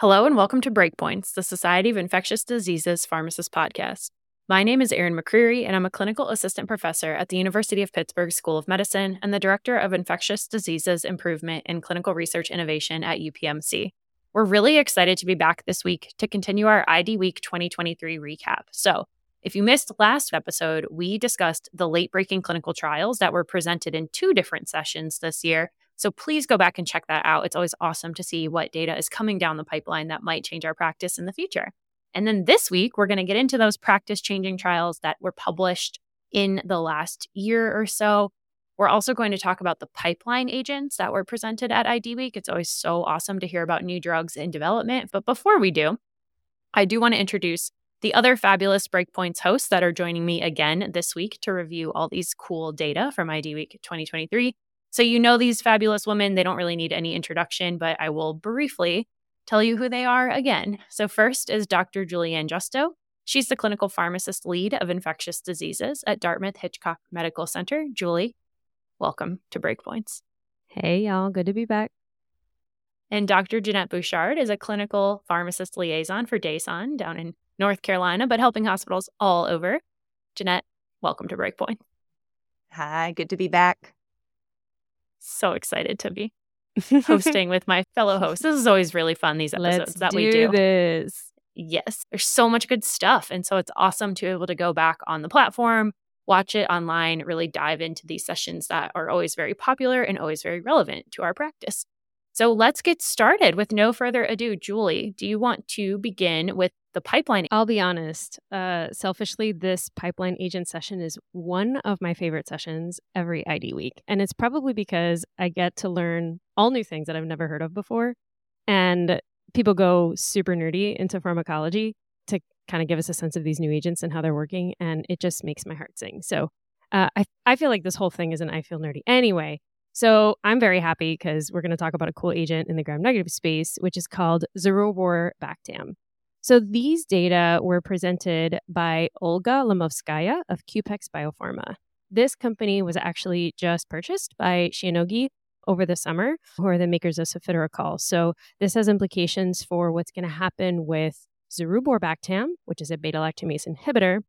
Hello and welcome to Breakpoints, the Society of Infectious Diseases Pharmacist podcast. My name is Erin McCreary, and I'm a clinical assistant professor at the University of Pittsburgh School of Medicine and the director of Infectious Diseases Improvement and Clinical Research Innovation at UPMC. We're really excited to be back this week to continue our ID Week 2023 recap. So, if you missed last episode, we discussed the late breaking clinical trials that were presented in two different sessions this year so please go back and check that out. It's always awesome to see what data is coming down the pipeline that might change our practice in the future. And then this week, we're going to get into those practice changing trials that were published in the last year or so. We're also going to talk about the pipeline agents that were presented at ID Week. It's always so awesome to hear about new drugs in development. But before we do, I do want to introduce the other fabulous Breakpoints hosts that are joining me again this week to review all these cool data from ID Week 2023. So, you know, these fabulous women, they don't really need any introduction, but I will briefly tell you who they are again. So, first is Dr. Julie Ann Justo. She's the clinical pharmacist lead of infectious diseases at Dartmouth Hitchcock Medical Center. Julie, welcome to Breakpoints. Hey, y'all. Good to be back. And Dr. Jeannette Bouchard is a clinical pharmacist liaison for Dayson down in North Carolina, but helping hospitals all over. Jeannette, welcome to Breakpoint. Hi, good to be back so excited to be hosting with my fellow hosts. This is always really fun, these episodes Let's that do we do. this. Yes, there's so much good stuff. And so it's awesome to be able to go back on the platform, watch it online, really dive into these sessions that are always very popular and always very relevant to our practice. So let's get started with no further ado. Julie, do you want to begin with the pipeline? I'll be honest. Uh, selfishly, this pipeline agent session is one of my favorite sessions every ID week. And it's probably because I get to learn all new things that I've never heard of before. And people go super nerdy into pharmacology to kind of give us a sense of these new agents and how they're working. And it just makes my heart sing. So uh, I, I feel like this whole thing is an I feel nerdy. Anyway, so I'm very happy because we're going to talk about a cool agent in the gram negative space, which is called Zerubor Bactam. So these data were presented by Olga Lomovskaya of Qpex Biopharma. This company was actually just purchased by Shionogi over the summer, who are the makers of cefiderocol. So this has implications for what's going to happen with Zeruborbactam, which is a beta lactamase inhibitor,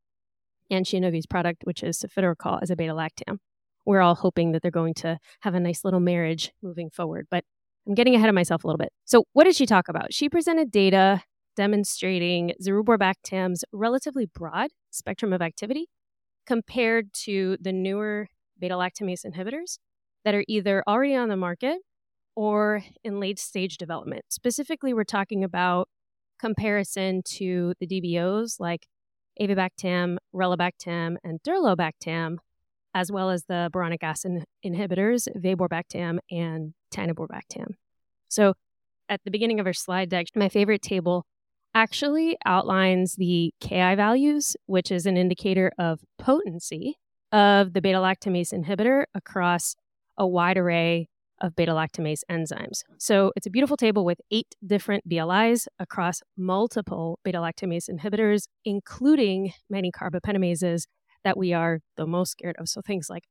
and Shionogi's product, which is cefiderocol as a beta lactam we're all hoping that they're going to have a nice little marriage moving forward. But I'm getting ahead of myself a little bit. So, what did she talk about? She presented data demonstrating Zeruborbactam's relatively broad spectrum of activity compared to the newer beta lactamase inhibitors that are either already on the market or in late stage development. Specifically, we're talking about comparison to the DBOs like avibactam, relebactam, and durlobactam as well as the boronic acid inhibitors, vaborbactam and taniborbactam. So at the beginning of our slide deck, my favorite table actually outlines the Ki values, which is an indicator of potency of the beta lactamase inhibitor across a wide array of beta lactamase enzymes. So it's a beautiful table with eight different BLIs across multiple beta lactamase inhibitors, including many carbapenemases that we are the most scared of. So things like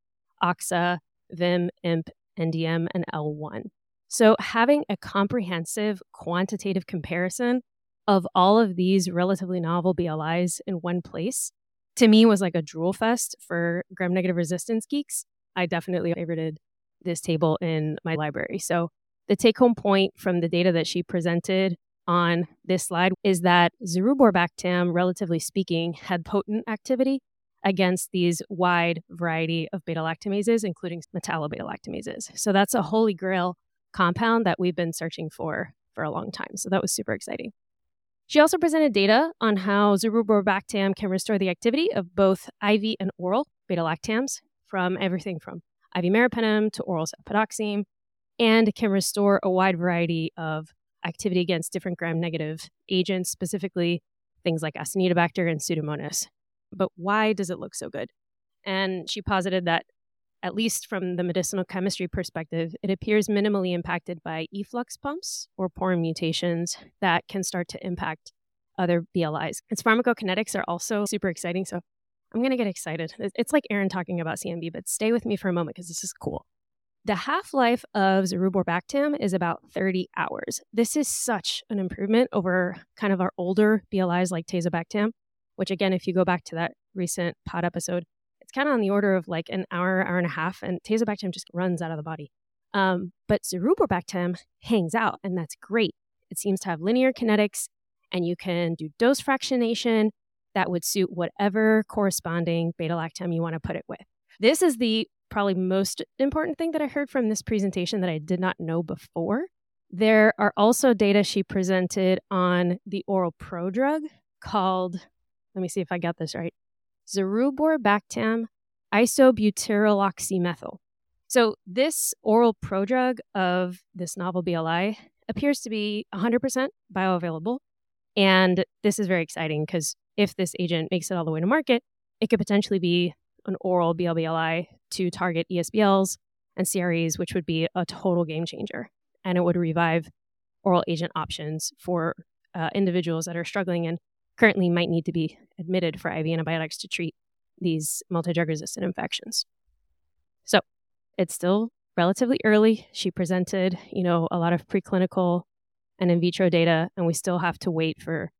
OXA, VIM, IMP, NDM, and L1. So having a comprehensive quantitative comparison of all of these relatively novel BLIs in one place to me was like a drool fest for gram negative resistance geeks. I definitely favorited this table in my library. So the take home point from the data that she presented on this slide is that Zeruborbactam, relatively speaking, had potent activity against these wide variety of beta lactamases, including metallo-beta lactamases. So that's a holy grail compound that we've been searching for for a long time. So that was super exciting. She also presented data on how Zeruborbactam can restore the activity of both IV and oral beta lactams from everything from IV meropenem to oral cefpodoxime, and can restore a wide variety of activity against different gram negative agents, specifically things like Acinetobacter and Pseudomonas but why does it look so good? And she posited that, at least from the medicinal chemistry perspective, it appears minimally impacted by efflux pumps or porin mutations that can start to impact other BLIs. Its pharmacokinetics are also super exciting. So I'm going to get excited. It's like Erin talking about CMV, but stay with me for a moment because this is cool. The half life of Zeruborbactam is about 30 hours. This is such an improvement over kind of our older BLIs like Tazobactam, which, again, if you go back to that recent pod episode, it's kind of on the order of like an hour, hour and a half, and Tazobactam just runs out of the body. Um, but Zeruborbactam hangs out, and that's great. It seems to have linear kinetics, and you can do dose fractionation that would suit whatever corresponding beta lactam you want to put it with. This is the probably most important thing that I heard from this presentation that I did not know before. There are also data she presented on the oral prodrug called, let me see if I got this right, Zeruborbactam isobutyryloxymethyl. So, this oral prodrug of this novel BLI appears to be 100% bioavailable. And this is very exciting because if this agent makes it all the way to market, it could potentially be an oral BLBLI to target ESBLs and CREs, which would be a total game changer. And it would revive oral agent options for uh, individuals that are struggling and currently might need to be admitted for IV antibiotics to treat these multi drug resistant infections. So, it's still relatively early. She presented, you know, a lot of preclinical and in vitro data, and we still have to wait for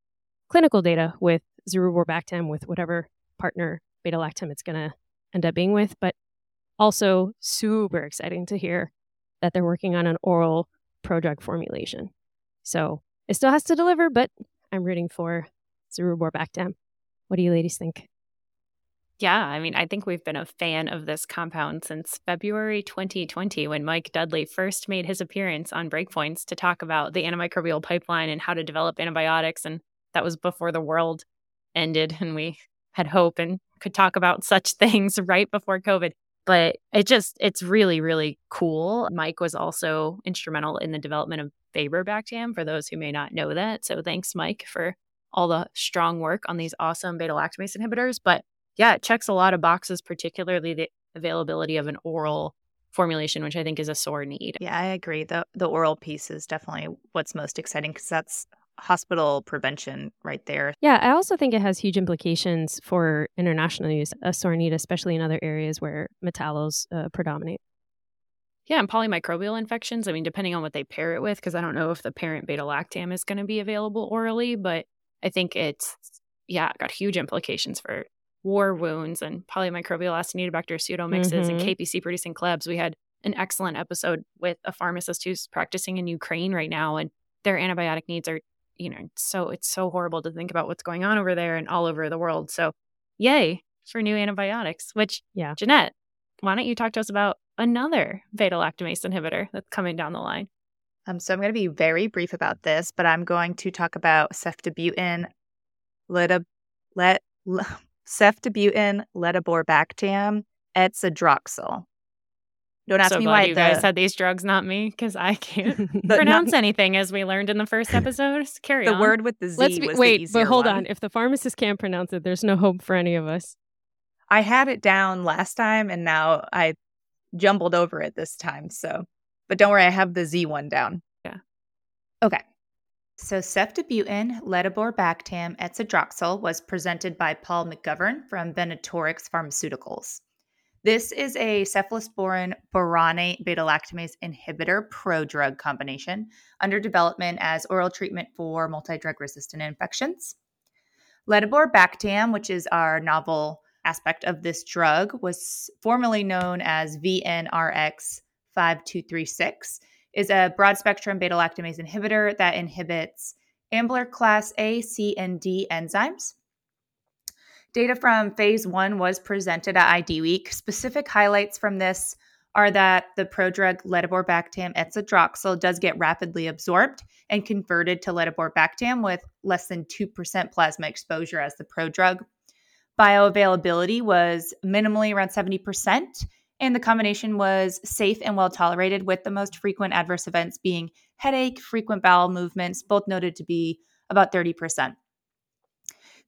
clinical data with Zeruborbactam with whatever partner beta lactam it's going to end up being with. But also super exciting to hear that they're working on an oral prodrug formulation. So it still has to deliver, but I'm rooting for Zeruborbactam. What do you ladies think? Yeah, I mean, I think we've been a fan of this compound since February 2020 when Mike Dudley first made his appearance on Breakpoints to talk about the antimicrobial pipeline and how to develop antibiotics. And that was before the world ended and we had hope and could talk about such things right before COVID. But it just, it's really, really cool. Mike was also instrumental in the development of vaborbactam for those who may not know that. So thanks, Mike, for all the strong work on these awesome beta lactamase inhibitors. But yeah, it checks a lot of boxes, particularly the availability of an oral formulation, which I think is a sore need. Yeah, I agree. The the oral piece is definitely what's most exciting because that's hospital prevention right there. Yeah, I also think it has huge implications for international use, a sore need, especially in other areas where metallos uh, predominate. Yeah, and polymicrobial infections. I mean, depending on what they pair it with, because I don't know if the parent beta lactam is going to be available orally, but I think it's, yeah, got huge implications for war wounds and polymicrobial acinetobacter pseudomixes mm-hmm. and KPC producing Klebs. We had an excellent episode with a pharmacist who's practicing in Ukraine right now, and their antibiotic needs are, you know, so it's so horrible to think about what's going on over there and all over the world. So, yay for new antibiotics. Which, yeah, Jeannette, why don't you talk to us about another beta lactamase inhibitor that's coming down the line? Um, so I'm going to be very brief about this, but I'm going to talk about ceftibuten, leta, let, let, ceftibuten, ledaborbactam, etzadroxil. Don't ask so me why you the, guys had these drugs, not me, because I can't pronounce not, anything as we learned in the first episode. Carry the on. word with the Z. Let's be, wait, but hold one. on. If the pharmacist can't pronounce it, there's no hope for any of us. I had it down last time, and now I jumbled over it this time. So, but don't worry, I have the Z one down. Yeah. Okay. So ceftibuten, ledaborbactam, etzadroxil was presented by Paul McGovern from Venatorx Pharmaceuticals. This is a cephalosporin boronate beta lactamase inhibitor prodrug combination under development as oral treatment for multi drug resistant infections. Ledaborbactam, which is our novel aspect of this drug, was formerly known as VNRX 5236 is a broad spectrum beta lactamase inhibitor that inhibits Ambler class A, C, and D enzymes. Data from phase one was presented at ID Week. Specific highlights from this are that the prodrug ledaborbactam etzadroxil does get rapidly absorbed and converted to ledaborbactam with less than 2% plasma exposure as the prodrug. Bioavailability was minimally around 70%, and the combination was safe and well tolerated, with the most frequent adverse events being headache, frequent bowel movements, both noted to be about 30%.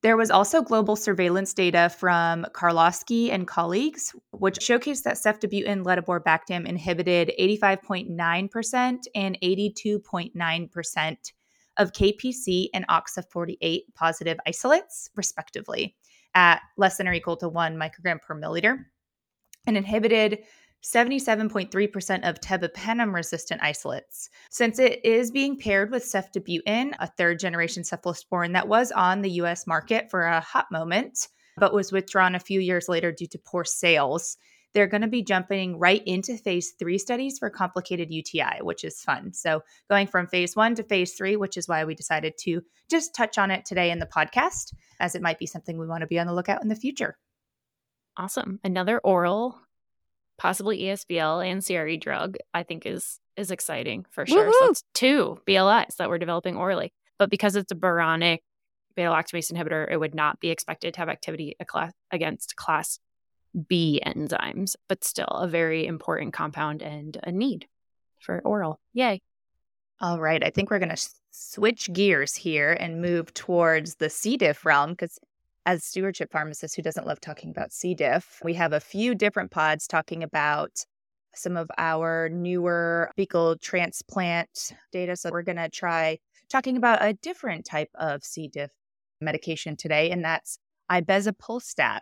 There was also global surveillance data from Karlowsky and colleagues, which showcased that ceftibuten ledaborbactam inhibited 85.9% and 82.9% of KPC and OXA48 positive isolates, respectively, at less than or equal to one microgram per milliliter and inhibited 77.3% of tebipenem resistant isolates. Since it is being paired with ceftibuten, a third generation cephalosporin that was on the US market for a hot moment, but was withdrawn a few years later due to poor sales, they're going to be jumping right into phase three studies for complicated UTI, which is fun. So, going from phase one to phase three, which is why we decided to just touch on it today in the podcast, as it might be something we want to be on the lookout in the future. Awesome. Another oral, possibly ESBL and CRE drug, I think is is exciting for sure. Woo-hoo! So it's two BLIs that we're developing orally. But because it's a boronic beta lactamase inhibitor, it would not be expected to have activity against class B enzymes, but still a very important compound and a need for oral. Yay. All right. I think we're going to switch gears here and move towards the C. diff realm because as stewardship pharmacists who doesn't love talking about C. diff, we have a few different pods talking about some of our newer fecal transplant data. So we're going to try talking about a different type of C. diff medication today, and that's ibezapolstat.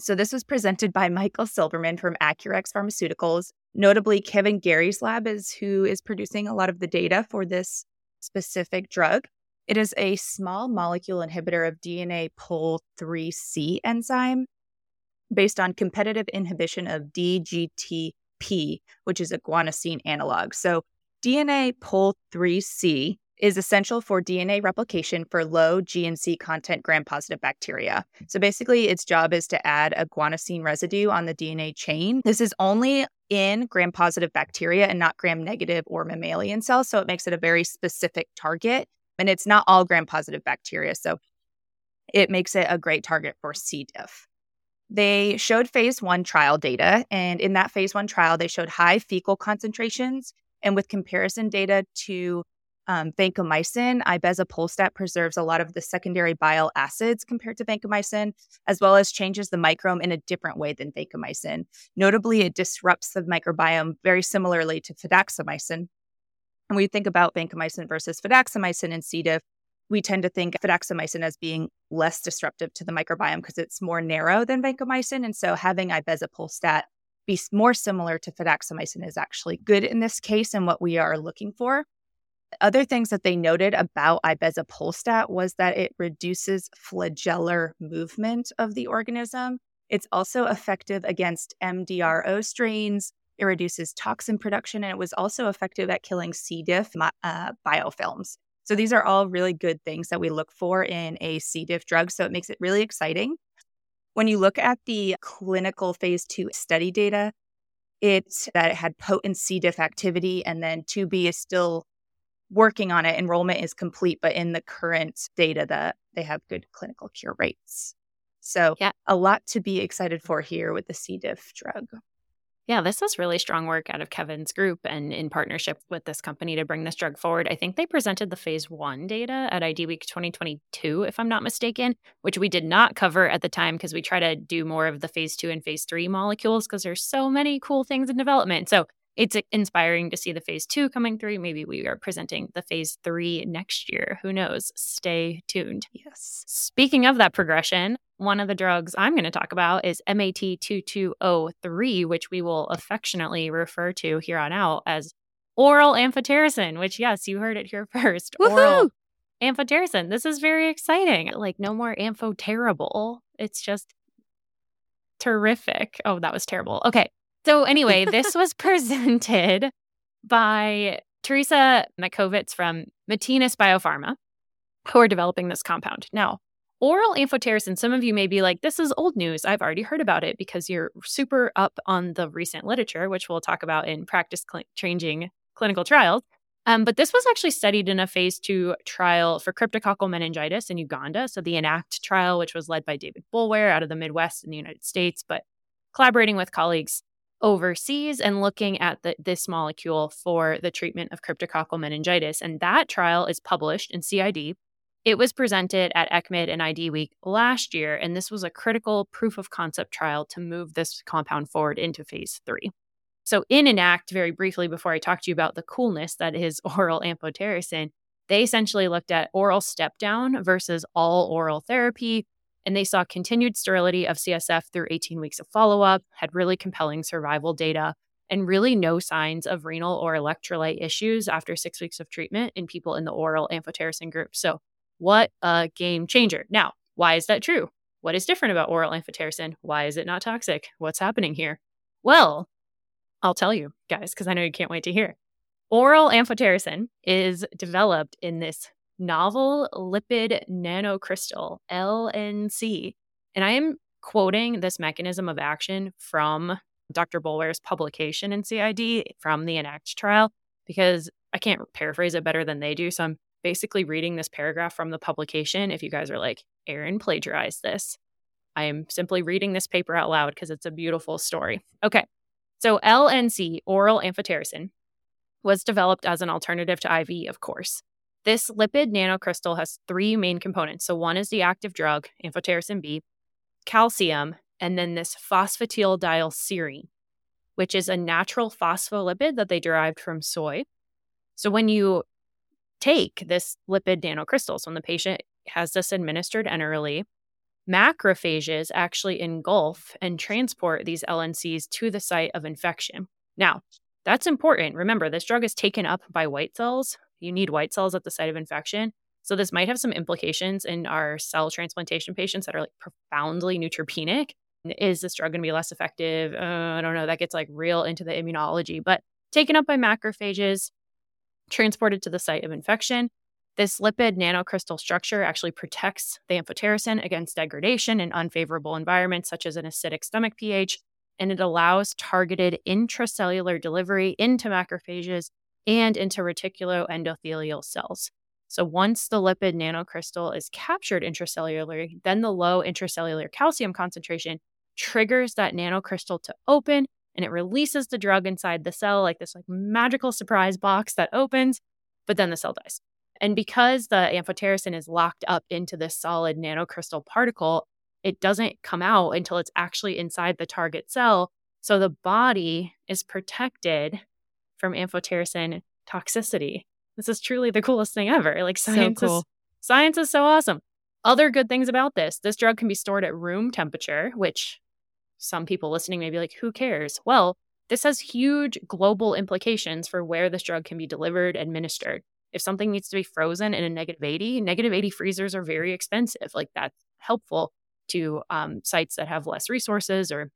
So this was presented by Michael Silverman from Acurx Pharmaceuticals. Notably, Kevin Garey's lab is who is producing a lot of the data for this specific drug. It is a small molecule inhibitor of DNA pol 3C enzyme based on competitive inhibition of DGTP, which is a guanosine analog. So DNA pol 3C is essential for DNA replication for low GNC content gram positive bacteria. So basically, its job is to add a guanosine residue on the DNA chain. This is only in gram positive bacteria and not gram negative or mammalian cells. So it makes it a very specific target. And it's not all gram positive bacteria. So it makes it a great target for C. diff. They showed phase one trial data. And in that phase one trial, they showed high fecal concentrations. And with comparison data to um, vancomycin, ibezapolstat preserves a lot of the secondary bile acids compared to vancomycin, as well as changes the microbiome in a different way than vancomycin. Notably, it disrupts the microbiome very similarly to fidaxomicin. And we think about vancomycin versus fidaxomicin and C. diff, we tend to think fidaxomicin as being less disruptive to the microbiome because it's more narrow than vancomycin. And so having ibezapolstat be more similar to fidaxomicin is actually good in this case and what we are looking for. Other things that they noted about ibezapolstat was that it reduces flagellar movement of the organism. It's also effective against MDRO strains. It reduces toxin production, and it was also effective at killing C. diff uh, biofilms. So these are all really good things that we look for in a C. diff drug. So it makes it really exciting. When you look at the clinical phase two study data, it's that it had potent C. diff activity, and then 2B is still working on it. Enrollment is complete, but in the current data that they have good clinical cure rates. So yeah. a lot to be excited for here with the C. diff drug. Yeah, this is really strong work out of Kevin's group and in partnership with this company to bring this drug forward. I think they presented the phase one data at ID Week 2022, if I'm not mistaken, which we did not cover at the time because we try to do more of the phase two and phase three molecules because there's so many cool things in development. So it's inspiring to see the phase two coming through. Maybe we are presenting the phase three next year. Who knows? Stay tuned. Yes. Speaking of that progression, one of the drugs I'm going to talk about is MAT2203, which we will affectionately refer to here on out as oral amphotericin, which, yes, you heard it here first. Woo-hoo! Oral amphotericin. This is very exciting. Like, no more amphoterrible. It's just terrific. Oh, that was terrible. Okay. So, anyway, this was presented by Teresa Matkovits from Matinas Biopharma, who are developing this compound. Now, oral amphotericin, some of you may be like, this is old news. I've already heard about it because you're super up on the recent literature, which we'll talk about in practice cl- changing clinical trials. Um, but this was actually studied in a phase two trial for cryptococcal meningitis in Uganda. So the ENACT trial, which was led by David Boulware out of the Midwest in the United States, but collaborating with colleagues overseas and looking at the, this molecule for the treatment of cryptococcal meningitis. And that trial is published in CID. It was presented at ECCMID and ID Week last year, and this was a critical proof of concept trial to move this compound forward into phase three. So, in ENACT, very briefly before I talk to you about the coolness that is oral amphotericin, they essentially looked at oral step down versus all oral therapy And they saw continued sterility of CSF through 18 weeks of follow up, had really compelling survival data, and really no signs of renal or electrolyte issues after six weeks of treatment in people in the oral amphotericin group. So, what a game changer. Now, why is that true? What is different about oral amphotericin? Why is it not toxic? What's happening here? Well, I'll tell you guys, because I know you can't wait to hear. Oral amphotericin is developed in this novel lipid nanocrystal, LNC. And I am quoting this mechanism of action from Dr. Boulware's publication in CID from the ENACT trial because I can't paraphrase it better than they do. So I'm basically reading this paragraph from the publication. If you guys are like, Erin plagiarized this, I am simply reading this paper out loud because it's a beautiful story. Okay. So LNC, oral amphotericin, was developed as an alternative to IV, of course. This lipid nanocrystal has three main components. So one is the active drug, amphotericin B, calcium, and then this phosphatidylserine, which is a natural phospholipid that they derived from soy. So when you take this lipid nanocrystals, when the patient has this administered enterally, macrophages actually engulf and transport these LNCs to the site of infection. Now, that's important. Remember, this drug is taken up by white cells. You need white cells at the site of infection. So, this might have some implications in our cell transplantation patients that are like profoundly neutropenic is this drug going to be less effective? Uh, I don't know. That gets like real into the immunology, but taken up by macrophages, transported to the site of infection. This lipid nanocrystal structure actually protects the amphotericin against degradation in unfavorable environments such as an acidic stomach pH, and it allows targeted intracellular delivery into macrophages and into reticuloendothelial cells. So once the lipid nanocrystal is captured intracellularly, then the low intracellular calcium concentration triggers that nanocrystal to open and it releases the drug inside the cell like this like magical surprise box that opens but then the cell dies. And because the amphotericin is locked up into this solid nanocrystal particle it doesn't come out until it's actually inside the target cell. So the body is protected from amphotericin toxicity. This is truly the coolest thing ever. Like science so cool. is science is so awesome. Other good things about this this drug can be stored at room temperature which some people listening may be like, who cares? Well, this has huge global implications for where this drug can be delivered, administered. If something needs to be frozen in a negative 80, negative 80 freezers are very expensive. Like that's helpful to um, sites that have less resources or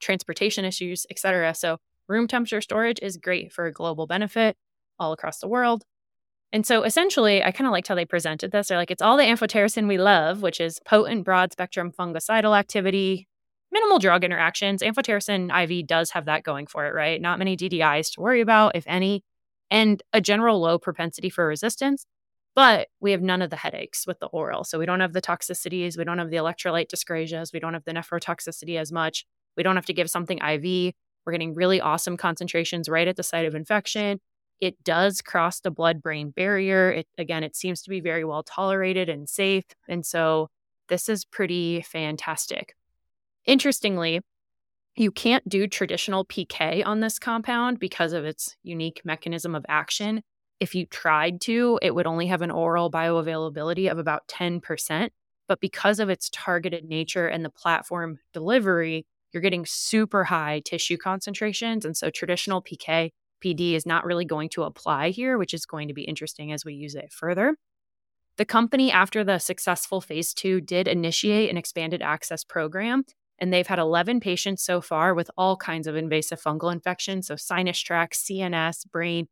transportation issues, et cetera. So room temperature storage is great for a global benefit all across the world. And so essentially, I kind of liked how they presented this. They're like, it's all the amphotericin we love, which is potent broad spectrum fungicidal activity, minimal drug interactions. Amphotericin IV does have that going for it, right? Not many DDIs to worry about, if any, and a general low propensity for resistance. But we have none of the headaches with the oral. So we don't have the toxicities. We don't have the electrolyte dyscrasias. We don't have the nephrotoxicity as much. We don't have to give something IV. We're getting really awesome concentrations right at the site of infection. It does cross the blood brain barrier. It, again, it seems to be very well tolerated and safe. And so this is pretty fantastic. Interestingly, you can't do traditional PK on this compound because of its unique mechanism of action. If you tried to, it would only have an oral bioavailability of about 10%. But because of its targeted nature and the platform delivery, you're getting super high tissue concentrations. And so traditional PK PD is not really going to apply here, which is going to be interesting as we use it further. The company, after the successful phase two, did initiate an expanded access program and they've had 11 patients so far with all kinds of invasive fungal infections. So, sinus tract, CNS, brain,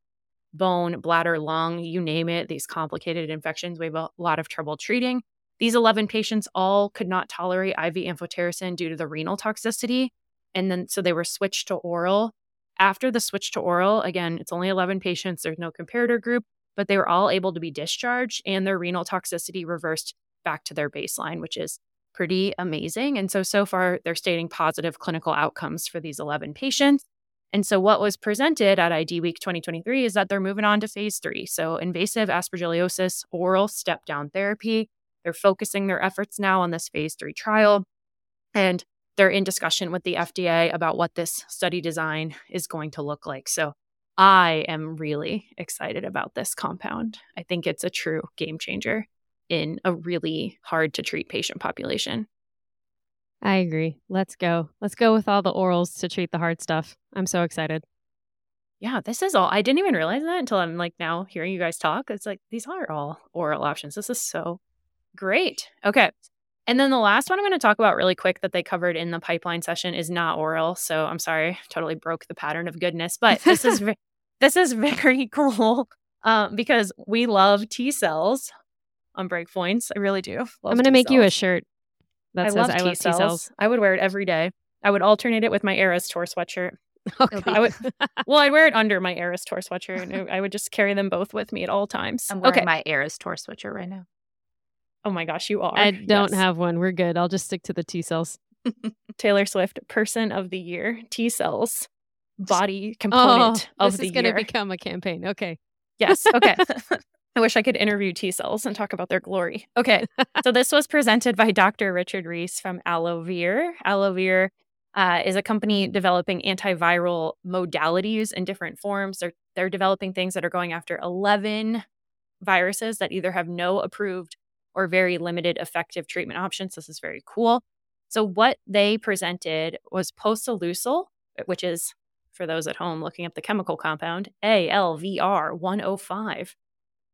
bone, bladder, lung, you name it, these complicated infections we have a lot of trouble treating. These 11 patients all could not tolerate IV amphotericin due to the renal toxicity. And then, so they were switched to oral. After the switch to oral, again, it's only 11 patients, there's no comparator group, but they were all able to be discharged and their renal toxicity reversed back to their baseline, which is pretty amazing. And so, so far, they're stating positive clinical outcomes for these 11 patients. And so, what was presented at ID Week 2023 is that they're moving on to phase three. So, invasive aspergillosis, oral step down therapy. They're focusing their efforts now on this phase three trial. And they're in discussion with the FDA about what this study design is going to look like. So, I am really excited about this compound. I think it's a true game changer. In a really hard to treat patient population. I agree. Let's go. Let's go with all the orals to treat the hard stuff. I'm so excited. Yeah, this is all. I didn't even realize that until I'm like now hearing you guys talk. It's like these are all oral options. This is so great. Okay. And then the last one I'm going to talk about really quick that they covered in the pipeline session is not oral. So I'm sorry, totally broke the pattern of goodness, but this is this is very cool um, because we love T cells on breakpoints. I really do. Love I'm going to make you a shirt that I says love I love T cells. I would wear it every day. I would alternate it with my Eras Tour sweatshirt. Okay. Oh, I would, well, I'd wear it under my Eras Tour sweatshirt, and I would just carry them both with me at all times. I'm wearing okay. my Eras Tour sweatshirt right now. Oh my gosh, you are. I don't yes. have one. We're good. I'll just stick to the T cells. Taylor Swift, Person of the Year, T cells, body oh, component oh, of the year. This is going to become a campaign. Okay. Yes. Okay. I wish I could interview T cells and talk about their glory. Okay. so this was presented by Dr. Richard Reese from AlloVir. AlloVir uh, is a company developing antiviral modalities in different forms. They're, they're developing things that are going after 11 viruses that either have no approved or very limited effective treatment options. This is very cool. So, what they presented was posoleucel, which is, for those at home looking up the chemical compound, ALVR 105.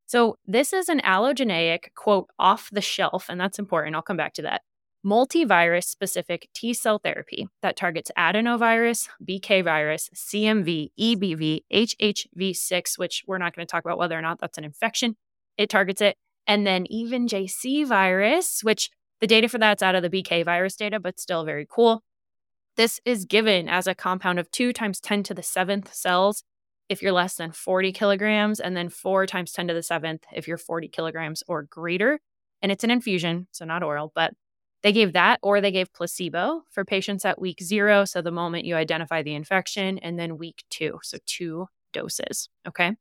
So, this is an allogeneic, quote, off the shelf, and that's important. I'll come back to that. Multivirus specific T cell therapy that targets adenovirus, BK virus, CMV, EBV, HHV6, which we're not going to talk about whether or not that's an infection. It targets it and then even JC virus, which the data for that's out of the BK virus data, but still very cool. This is given as a compound of 2 times 10 to the seventh cells if you're less than 40 kilograms, and then 4 times 10 to the seventh if you're 40 kilograms or greater. And it's an infusion, so not oral, but they gave that or they gave placebo for patients at week zero. So the moment you identify the infection, and then week two. So two doses. Okay.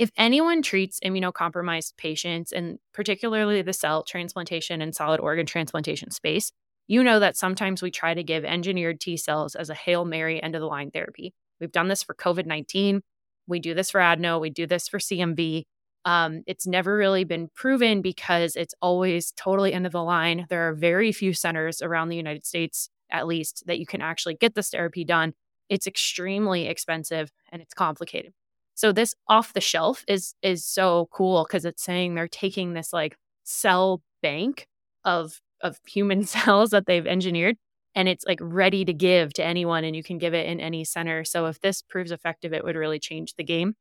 If anyone treats immunocompromised patients, and particularly the cell transplantation and solid organ transplantation space, you know that sometimes we try to give engineered T cells as a Hail Mary end of the line therapy. We've done this for COVID 19. We do this for adeno. We do this for CMV. Um, it's never really been proven because it's always totally end of the line. There are very few centers around the United States, at least, that you can actually get this therapy done. It's extremely expensive and it's complicated. So this off the shelf is is so cool because it's saying they're taking this like cell bank of of human cells that they've engineered and it's like ready to give to anyone and you can give it in any center. So if this proves effective, it would really change the game.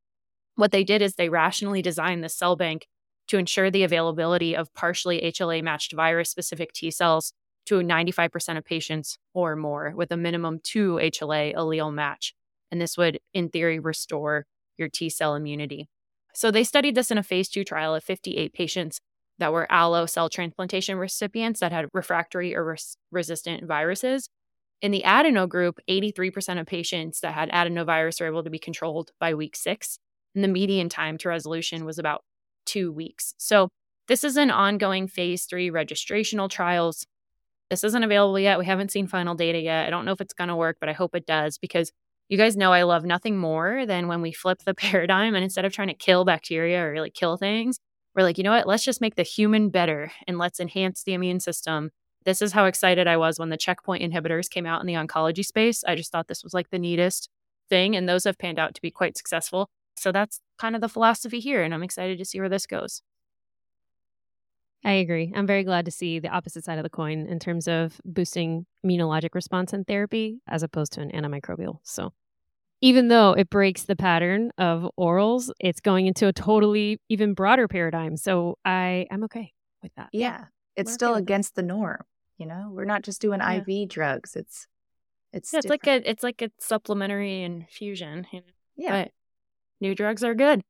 What they did is they rationally designed the cell bank to ensure the availability of partially HLA matched virus specific T cells to 95% of patients or more with a minimum two HLA allele match. And this would, in theory, restore your T cell immunity. So they studied this in a phase two trial of 58 patients that were allo cell transplantation recipients that had refractory or res- resistant viruses. In the adeno group, 83% of patients that had adenovirus were able to be controlled by week six, and the median time to resolution was about two weeks. So this is an ongoing phase three registrational trials. This isn't available yet. We haven't seen final data yet. I don't know if it's going to work, but I hope it does because you guys know I love nothing more than when we flip the paradigm and instead of trying to kill bacteria or really kill things, we're like, you know what? Let's just make the human better and let's enhance the immune system. This is how excited I was when the checkpoint inhibitors came out in the oncology space. I just thought this was like the neatest thing, and those have panned out to be quite successful. So that's kind of the philosophy here, and I'm excited to see where this goes. I agree. I'm very glad to see the opposite side of the coin in terms of boosting immunologic response in therapy as opposed to an antimicrobial. So even though it breaks the pattern of orals, it's going into a totally even broader paradigm. So I I'm okay with that. Yeah. It's We're still okay against the norm. You know, we're not just doing yeah. IV drugs. It's it's yeah, it's like a it's like a supplementary infusion. You know? Yeah. But new drugs are good.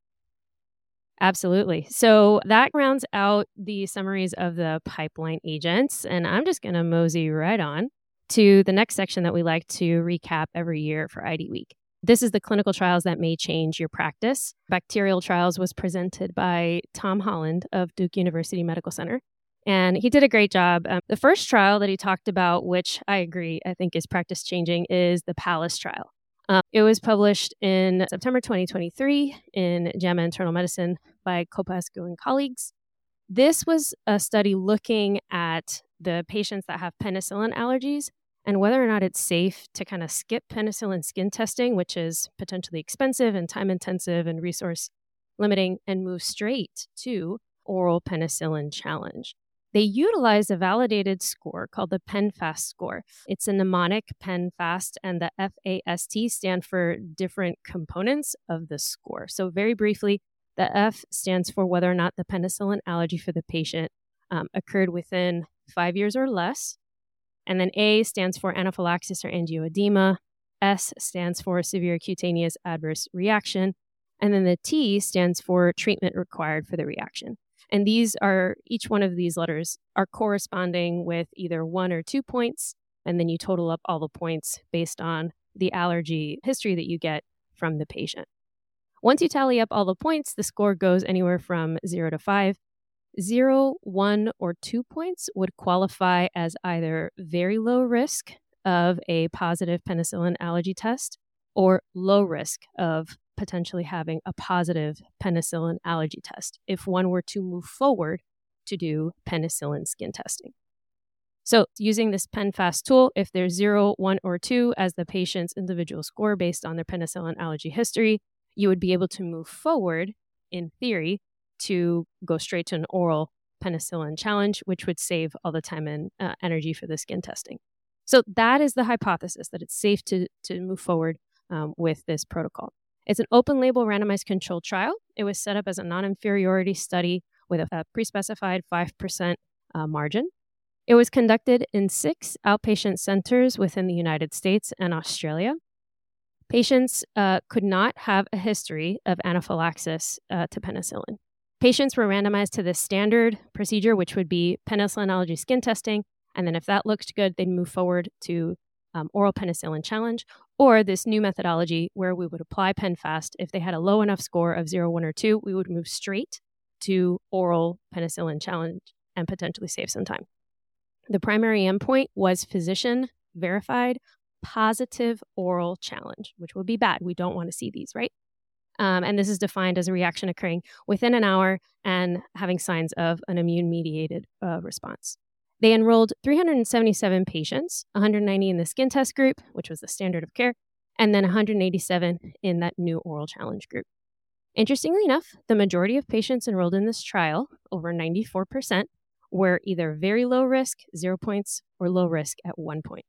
Absolutely. So that rounds out the summaries of the pipeline agents. And I'm just going to mosey right on to the next section that we like to recap every year for ID Week. This is the clinical trials that may change your practice. Bacterial trials was presented by Tom Holland of Duke University Medical Center. And he did a great job. Um, the first trial that he talked about, which I agree, I think is practice changing, is the PALACE trial. Um, it was published in September 2023 in JAMA Internal Medicine by Copaescu and colleagues. This was a study looking at the patients that have penicillin allergies and whether or not it's safe to kind of skip penicillin skin testing, which is potentially expensive and time intensive and resource limiting, and move straight to oral penicillin challenge. They utilize a validated score called the PenFast score. It's a mnemonic PenFast, and the FAST stand for different components of the score. So, very briefly, the F stands for whether or not the penicillin allergy for the patient um, occurred within five years or less. And then A stands for anaphylaxis or angioedema. S stands for severe cutaneous adverse reaction. And then the T stands for treatment required for the reaction. And these are, each one of these letters are corresponding with either one or two points. And then you total up all the points based on the allergy history that you get from the patient. Once you tally up all the points, the score goes anywhere from zero to five. Zero, one, or two points would qualify as either very low risk of a positive penicillin allergy test or low risk of potentially having a positive penicillin allergy test if one were to move forward to do penicillin skin testing. So, using this PenFast tool, if there's zero, one, or two as the patient's individual score based on their penicillin allergy history, you would be able to move forward, in theory, to go straight to an oral penicillin challenge, which would save all the time and uh, energy for the skin testing. So, that is the hypothesis that it's safe to, to move forward um, with this protocol. It's an open label randomized controlled trial. It was set up as a non inferiority study with a, a pre specified 5% uh, margin. It was conducted in six outpatient centers within the United States and Australia. Patients uh, could not have a history of anaphylaxis uh, to penicillin. Patients were randomized to the standard procedure, which would be penicillin allergy skin testing. And then, if that looked good, they'd move forward to um, oral penicillin challenge, or this new methodology where we would apply PenFast. If they had a low enough score of zero, one, or two, we would move straight to oral penicillin challenge and potentially save some time. The primary endpoint was physician verified positive oral challenge, which would be bad. We don't want to see these, right? Um, and this is defined as a reaction occurring within an hour and having signs of an immune mediated uh, response. They enrolled 377 patients, 190 in the skin test group, which was the standard of care, and then 187 in that new oral challenge group. Interestingly enough, the majority of patients enrolled in this trial, over 94%, were either very low risk, zero points, or low risk at one point.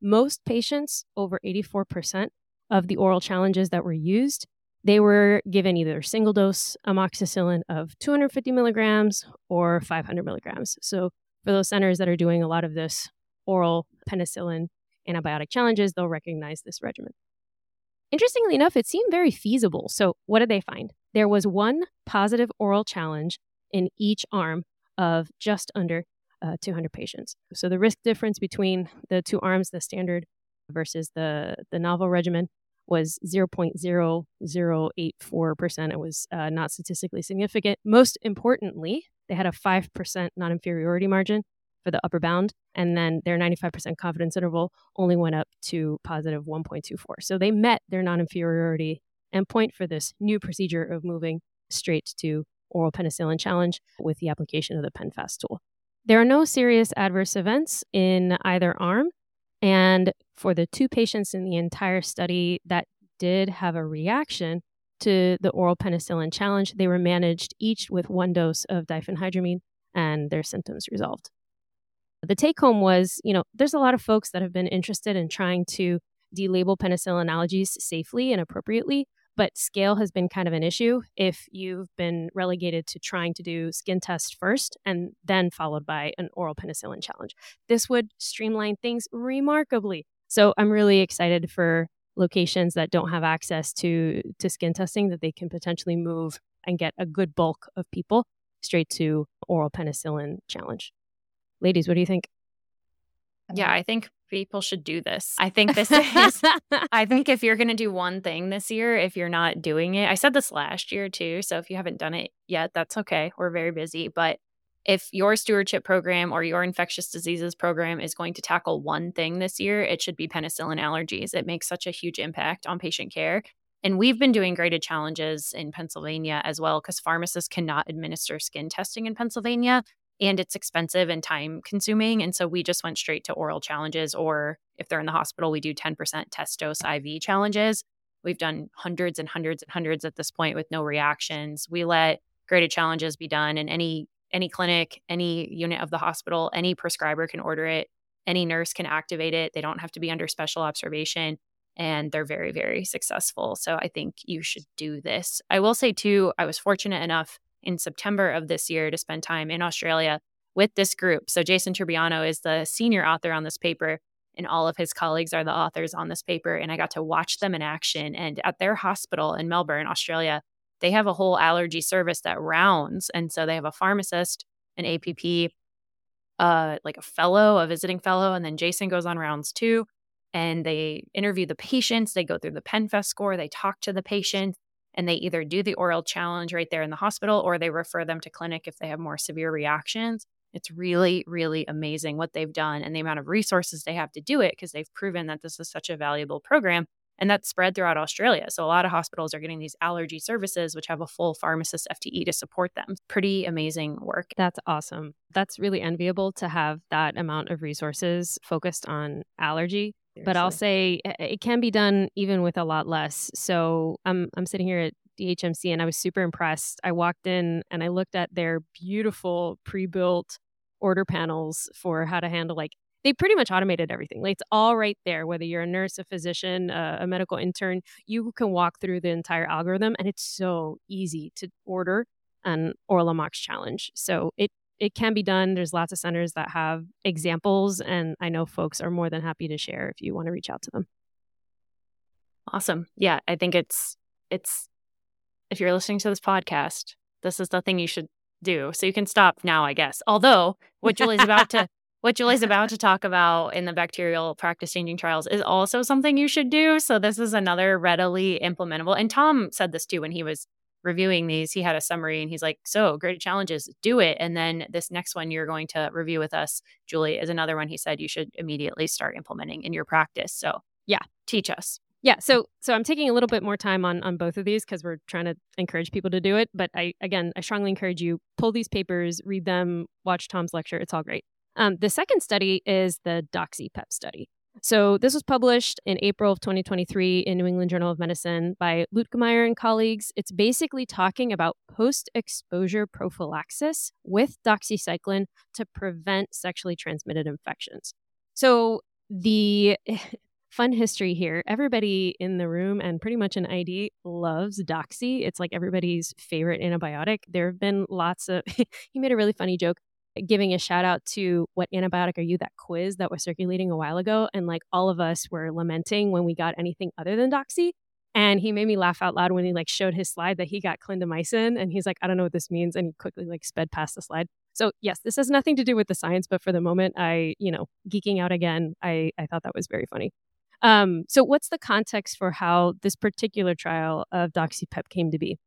Most patients, over 84% of the oral challenges that were used, they were given either single dose amoxicillin of 250 milligrams or 500 milligrams. So for those centers that are doing a lot of this oral penicillin antibiotic challenges, they'll recognize this regimen. Interestingly enough, it seemed very feasible. So, what did they find? There was one positive oral challenge in each arm of just under uh, 200 patients. So, the risk difference between the two arms, the standard versus the, the novel regimen, was 0.0084%. It was uh, not statistically significant. Most importantly, they had a 5% non inferiority margin for the upper bound, and then their 95% confidence interval only went up to positive 1.24. So they met their non inferiority endpoint for this new procedure of moving straight to oral penicillin challenge with the application of the PenFast tool. There are no serious adverse events in either arm. And for the two patients in the entire study that did have a reaction, to the oral penicillin challenge, they were managed each with one dose of diphenhydramine and their symptoms resolved. The take home was, you know, there's a lot of folks that have been interested in trying to delabel penicillin allergies safely and appropriately, but scale has been kind of an issue if you've been relegated to trying to do skin tests first and then followed by an oral penicillin challenge. This would streamline things remarkably. So I'm really excited for locations that don't have access to to skin testing that they can potentially move and get a good bulk of people straight to oral penicillin challenge. Ladies, what do you think? Yeah, I think people should do this. I think this is I think if you're going to do one thing this year, if you're not doing it. I said this last year too, so if you haven't done it yet, that's okay. We're very busy, but if your stewardship program or your infectious diseases program is going to tackle one thing this year, it should be penicillin allergies. It makes such a huge impact on patient care. And we've been doing graded challenges in Pennsylvania as well because pharmacists cannot administer skin testing in Pennsylvania and it's expensive and time consuming. And so we just went straight to oral challenges, or if they're in the hospital, we do 10% test dose IV challenges. We've done hundreds and hundreds and hundreds at this point with no reactions. We let graded challenges be done in any any clinic, any unit of the hospital, any prescriber can order it, any nurse can activate it. They don't have to be under special observation and they're very very successful. So I think you should do this. I will say too, I was fortunate enough in September of this year to spend time in Australia with this group. So Jason Trubiano is the senior author on this paper and all of his colleagues are the authors on this paper and I got to watch them in action and at their hospital in Melbourne, Australia, they have a whole allergy service that rounds and so they have a pharmacist, an APP, uh like a fellow, a visiting fellow and then Jason goes on rounds too and they interview the patients, they go through the PEN-FAST score, they talk to the patients and they either do the oral challenge right there in the hospital or they refer them to clinic if they have more severe reactions. It's really, really amazing what they've done and the amount of resources they have to do it because they've proven that this is such a valuable program. And that's spread throughout Australia. So a lot of hospitals are getting these allergy services, which have a full pharmacist FTE to support them. Pretty amazing work. That's awesome. That's really enviable to have that amount of resources focused on allergy. But I'll say eh, it can be done even with a lot less. So I'm I'm sitting here at DHMC and I was super impressed. I walked in and I looked at their beautiful pre-built order panels for how to handle like they pretty much automated everything. Like it's all right there. Whether you're a nurse, a physician, uh, a medical intern, you can walk through the entire algorithm, and it's so easy to order an oral Amox challenge. So it it can be done. There's lots of centers that have examples, and I know folks are more than happy to share if you want to reach out to them. Awesome. Yeah, I think it's it's if you're listening to this podcast, this is the thing you should do. So you can stop now, I guess. Although what Julie's about to what Julie's about to talk about in the bacterial practice changing trials is also something you should do. So this is another readily implementable. And Tom said this too when he was reviewing these, he had a summary and he's like, So, great challenges, do it. And then this next one you're going to review with us, Julie, is another one he said you should immediately start implementing in your practice. So, yeah, teach us. Yeah, so so I'm taking a little bit more time on on both of these because we're trying to encourage people to do it. But I again, I strongly encourage you pull these papers, read them, watch Tom's lecture. It's all great. Um, the second study is the DoxyPEP study. So this was published in April of 2023 in New England Journal of Medicine by Luetkemeyer and colleagues. It's basically talking about post-exposure prophylaxis with doxycycline to prevent sexually transmitted infections. So the fun history here. Everybody in the room and pretty much in ID loves Doxy. It's like everybody's favorite antibiotic. There have been lots of, he made a really funny joke giving a shout out to what antibiotic are you that quiz that was circulating a while ago and like all of us were lamenting when we got anything other than doxy and he made me laugh out loud when he like showed his slide that he got clindamycin and he's like i don't know what this means and he quickly like sped past the slide. So yes this has nothing to do with the science but for the moment i you know geeking out again i i thought that was very funny. Um, so what's the context for how this particular trial of doxypep came to be?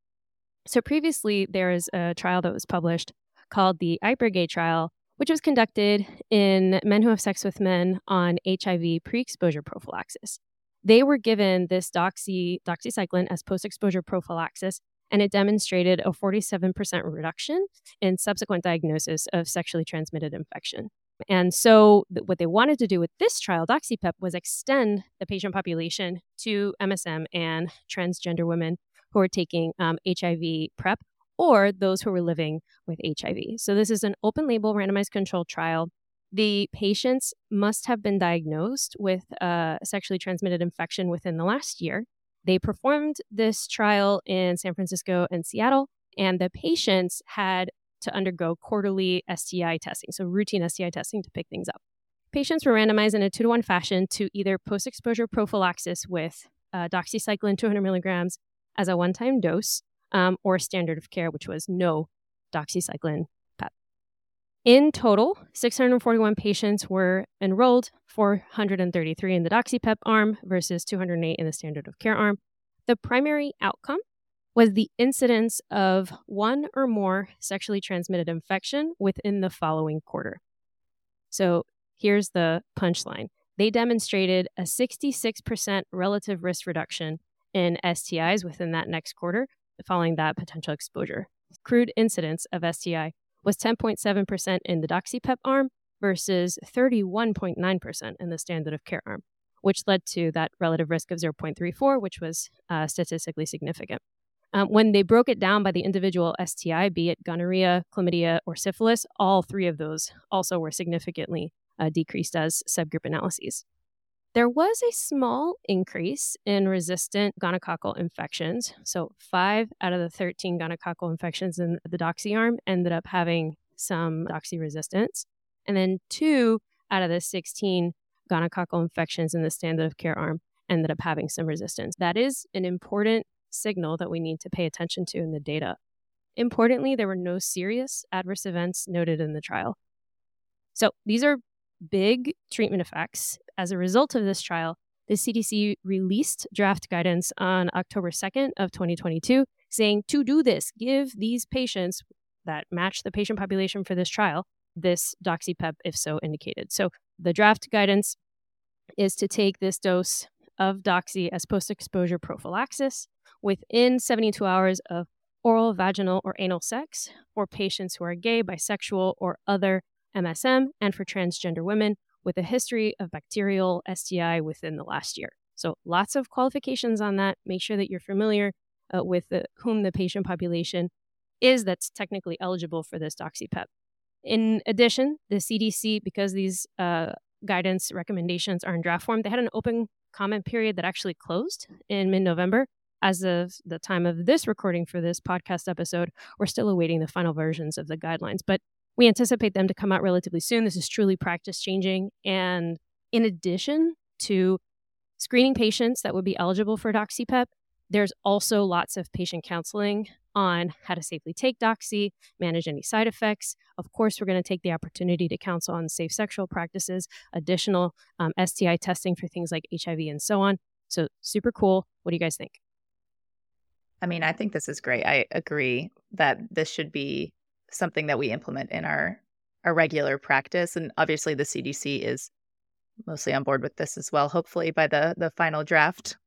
So previously there is a trial that was published called the IPERGAY trial, which was conducted in men who have sex with men on HIV pre exposure prophylaxis. They were given this doxy, doxycycline as post exposure prophylaxis, and it demonstrated a 47% reduction in subsequent diagnosis of sexually transmitted infection. And so, th- what they wanted to do with this trial, DoxyPEP, was extend the patient population to MSM and transgender women who are taking um, HIV PrEP or those who were living with HIV. So, this is an open label randomized controlled trial. The patients must have been diagnosed with a sexually transmitted infection within the last year. They performed this trial in San Francisco and Seattle, and the patients had to undergo quarterly STI testing, so routine STI testing to pick things up. Patients were randomized in a two to one fashion to either post exposure prophylaxis with uh, doxycycline 200 milligrams as a one time dose um, or standard of care, which was no doxycycline PEP. In total, 641 patients were enrolled, 433 in the doxypep arm versus 208 in the standard of care arm. The primary outcome was the incidence of one or more sexually transmitted infection within the following quarter. So here's the punchline. They demonstrated a 66% relative risk reduction in STIs within that next quarter following that potential exposure. Crude incidence of STI was 10.7% in the doxypep arm versus 31.9% in the standard of care arm, which led to that relative risk of 0.34, which was uh, statistically significant. Um, when they broke it down by the individual STI, be it gonorrhea, chlamydia, or syphilis, all three of those also were significantly uh, decreased as subgroup analyses. There was a small increase in resistant gonococcal infections. So, five out of the 13 gonococcal infections in the doxy arm ended up having some doxy resistance. And then two out of the 16 gonococcal infections in the standard of care arm ended up having some resistance. That is an important signal that we need to pay attention to in the data. Importantly, there were no serious adverse events noted in the trial. So these are big treatment effects. As a result of this trial, the CDC released draft guidance on October 2nd of 2022 saying to do this, give these patients that match the patient population for this trial this doxypep if so indicated. So the draft guidance is to take this dose of doxy as post-exposure prophylaxis within 72 hours of oral, vaginal, or anal sex for patients who are gay, bisexual, or other MSM, and for transgender women with a history of bacterial STI within the last year. So, lots of qualifications on that. Make sure that you're familiar uh, with the, whom the patient population is that's technically eligible for this doxypep. In addition, the CDC, because these uh, guidance recommendations are in draft form, they had an open comment period that actually closed in mid November. As of the time of this recording for this podcast episode, we're still awaiting the final versions of the guidelines, but we anticipate them to come out relatively soon. This is truly practice changing. And in addition to screening patients that would be eligible for DoxyPep, there's also lots of patient counseling on how to safely take Doxy, manage any side effects. Of course, we're going to take the opportunity to counsel on safe sexual practices, additional um, STI testing for things like HIV and so on. So, super cool. What do you guys think? I mean, I think this is great. I agree that this should be something that we implement in our our regular practice and obviously the CDC is mostly on board with this as well hopefully by the the final draft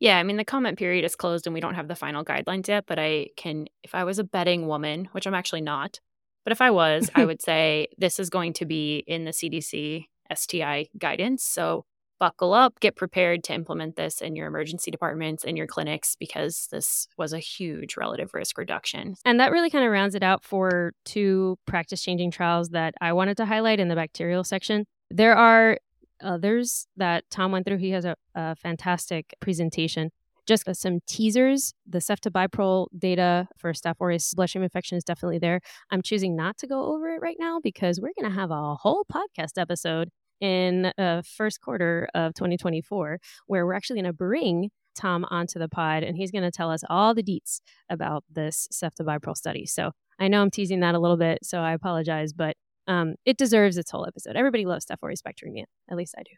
yeah, I mean, the comment period is closed and we don't have the final guidelines yet, but I can, if I was a betting woman, which I'm actually not, but if I was, I would say this is going to be in the CDC STI guidance. So buckle up, get prepared to implement this in your emergency departments and your clinics because this was a huge relative risk reduction. And that really kind of rounds it out for two practice changing trials that I wanted to highlight in the bacterial section. There are others that Tom went through. He has a, a fantastic presentation. Just uh, some teasers. The ceftobiprole data for Staph aureus bloodstream infection is definitely there. I'm choosing not to go over it right now because we're going to have a whole podcast episode in uh, first quarter of 2024 where we're actually going to bring Tom onto the pod and he's going to tell us all the deets about this ceftobiprole study. So I know I'm teasing that a little bit, so I apologize, but um, it deserves its whole episode. Everybody loves Staph aureus bacteremia. At least I do.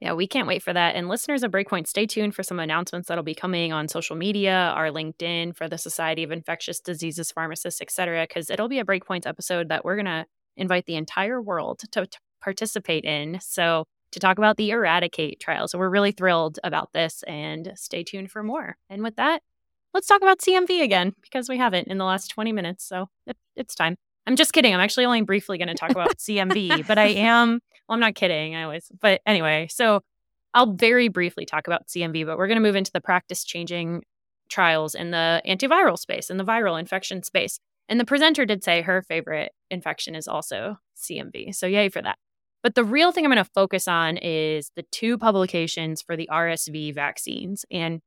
Yeah, we can't wait for that. And listeners of Breakpoint, stay tuned for some announcements that'll be coming on social media, our LinkedIn for the Society of Infectious Diseases Pharmacists, et cetera, because it'll be a Breakpoint episode that we're going to invite the entire world to, to participate in. So, to talk about the Eradicate trial. So, we're really thrilled about this and stay tuned for more. And with that, let's talk about CMV again because we haven't in the last 20 minutes. So, it, it's time. I'm just kidding. I'm actually only briefly going to talk about CMV, but I am, well, I'm not kidding. I always, but anyway, so I'll very briefly talk about CMV, but we're going to move into the practice changing trials in the antiviral space, in the viral infection space. And the presenter did say her favorite infection is also CMV. So, yay for that. But the real thing I'm going to focus on is the two publications for the RSV vaccines. And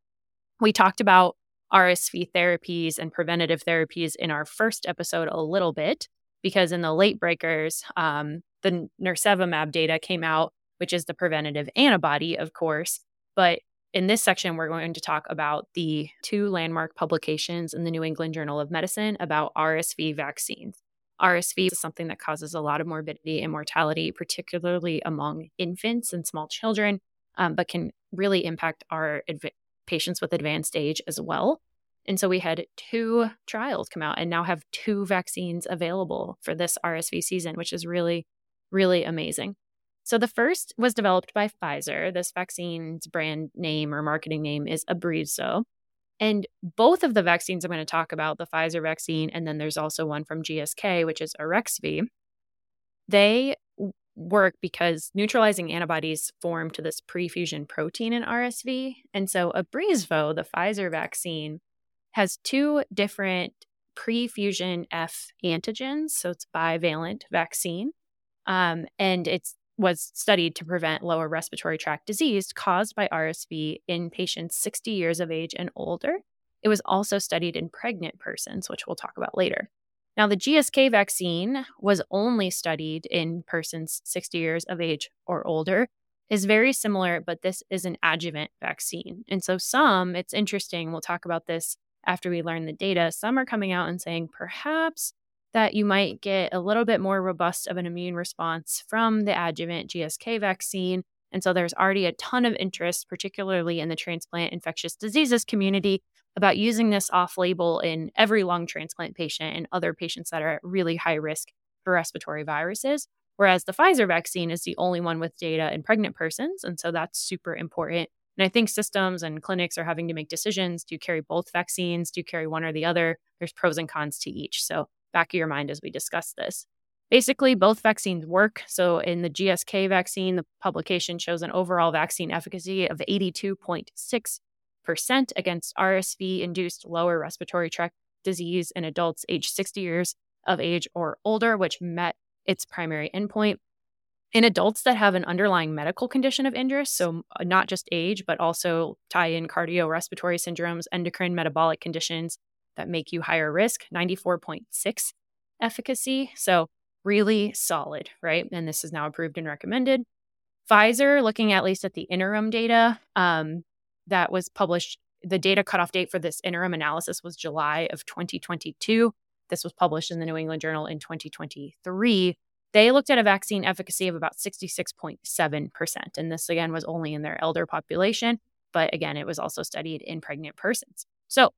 we talked about RSV therapies and preventative therapies in our first episode a little bit because in the late breakers, um, the nirsevimab data came out, which is the preventative antibody, of course. But in this section, we're going to talk about the two landmark publications in the New England Journal of Medicine about RSV vaccines. RSV is something that causes a lot of morbidity and mortality, particularly among infants and small children, um, but can really impact our adv- patients with advanced age as well. And so we had two trials come out and now have two vaccines available for this RSV season, which is really, really amazing. So the first was developed by Pfizer. This vaccine's brand name or marketing name is Abrysvo. And both of the vaccines I'm going to talk about, the Pfizer vaccine, and then there's also one from GSK, which is Arexvy, they work because neutralizing antibodies form to this prefusion protein in RSV. And so Abrysvo, the Pfizer vaccine, has two different prefusion F antigens. So it's bivalent vaccine. Um, and it's was studied to prevent lower respiratory tract disease caused by RSV in patients 60 years of age and older. It was also studied in pregnant persons, which we'll talk about later. Now, the GSK vaccine was only studied in persons 60 years of age or older, is very similar, but this is an adjuvant vaccine. And so, some, it's interesting, we'll talk about this after we learn the data. Some are coming out and saying perhaps that you might get a little bit more robust of an immune response from the adjuvant GSK vaccine. And so there's already a ton of interest, particularly in the transplant infectious diseases community, about using this off label in every lung transplant patient and other patients that are at really high risk for respiratory viruses. Whereas the Pfizer vaccine is the only one with data in pregnant persons. And so that's super important. And I think systems and clinics are having to make decisions. Do you carry both vaccines? Do you carry one or the other? There's pros and cons to each. So back of your mind as we discuss this. Basically, both vaccines work. So, in the GSK vaccine, the publication shows an overall vaccine efficacy of 82.6% against RSV induced lower respiratory tract disease in adults aged 60 years of age or older, which met its primary endpoint. In adults that have an underlying medical condition of interest, so not just age, but also tie in cardiorespiratory syndromes, endocrine metabolic conditions, that make you higher risk, 94.6 efficacy. So, really solid, right? And this is now approved and recommended. Pfizer, looking at least at the interim data um, that was published, the data cutoff date for this interim analysis was July of 2022. This was published in the New England Journal in 2023. They looked at a vaccine efficacy of about 66.7%. And this, again, was only in their elder population. But again, it was also studied in pregnant persons. So,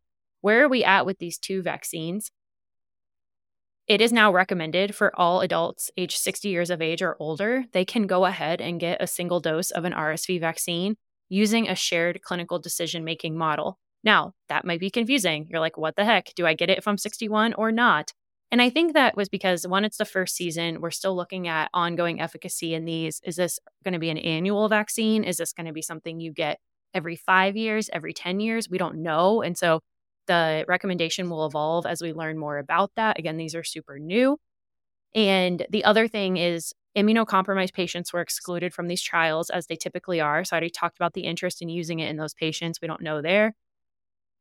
where are we at with these two vaccines? It is now recommended for all adults aged 60 years of age or older. They can go ahead and get a single dose of an RSV vaccine using a shared clinical decision making model. Now, that might be confusing. You're like, what the heck? Do I get it if I'm 61 or not? And I think that was because one, it's the first season. We're still looking at ongoing efficacy in these. Is this going to be an annual vaccine? Is this going to be something you get every five years, every 10 years? We don't know. And so the recommendation will evolve as we learn more about that. Again, these are super new. And the other thing is immunocompromised patients were excluded from these trials as they typically are. So I already talked about the interest in using it in those patients. We don't know there.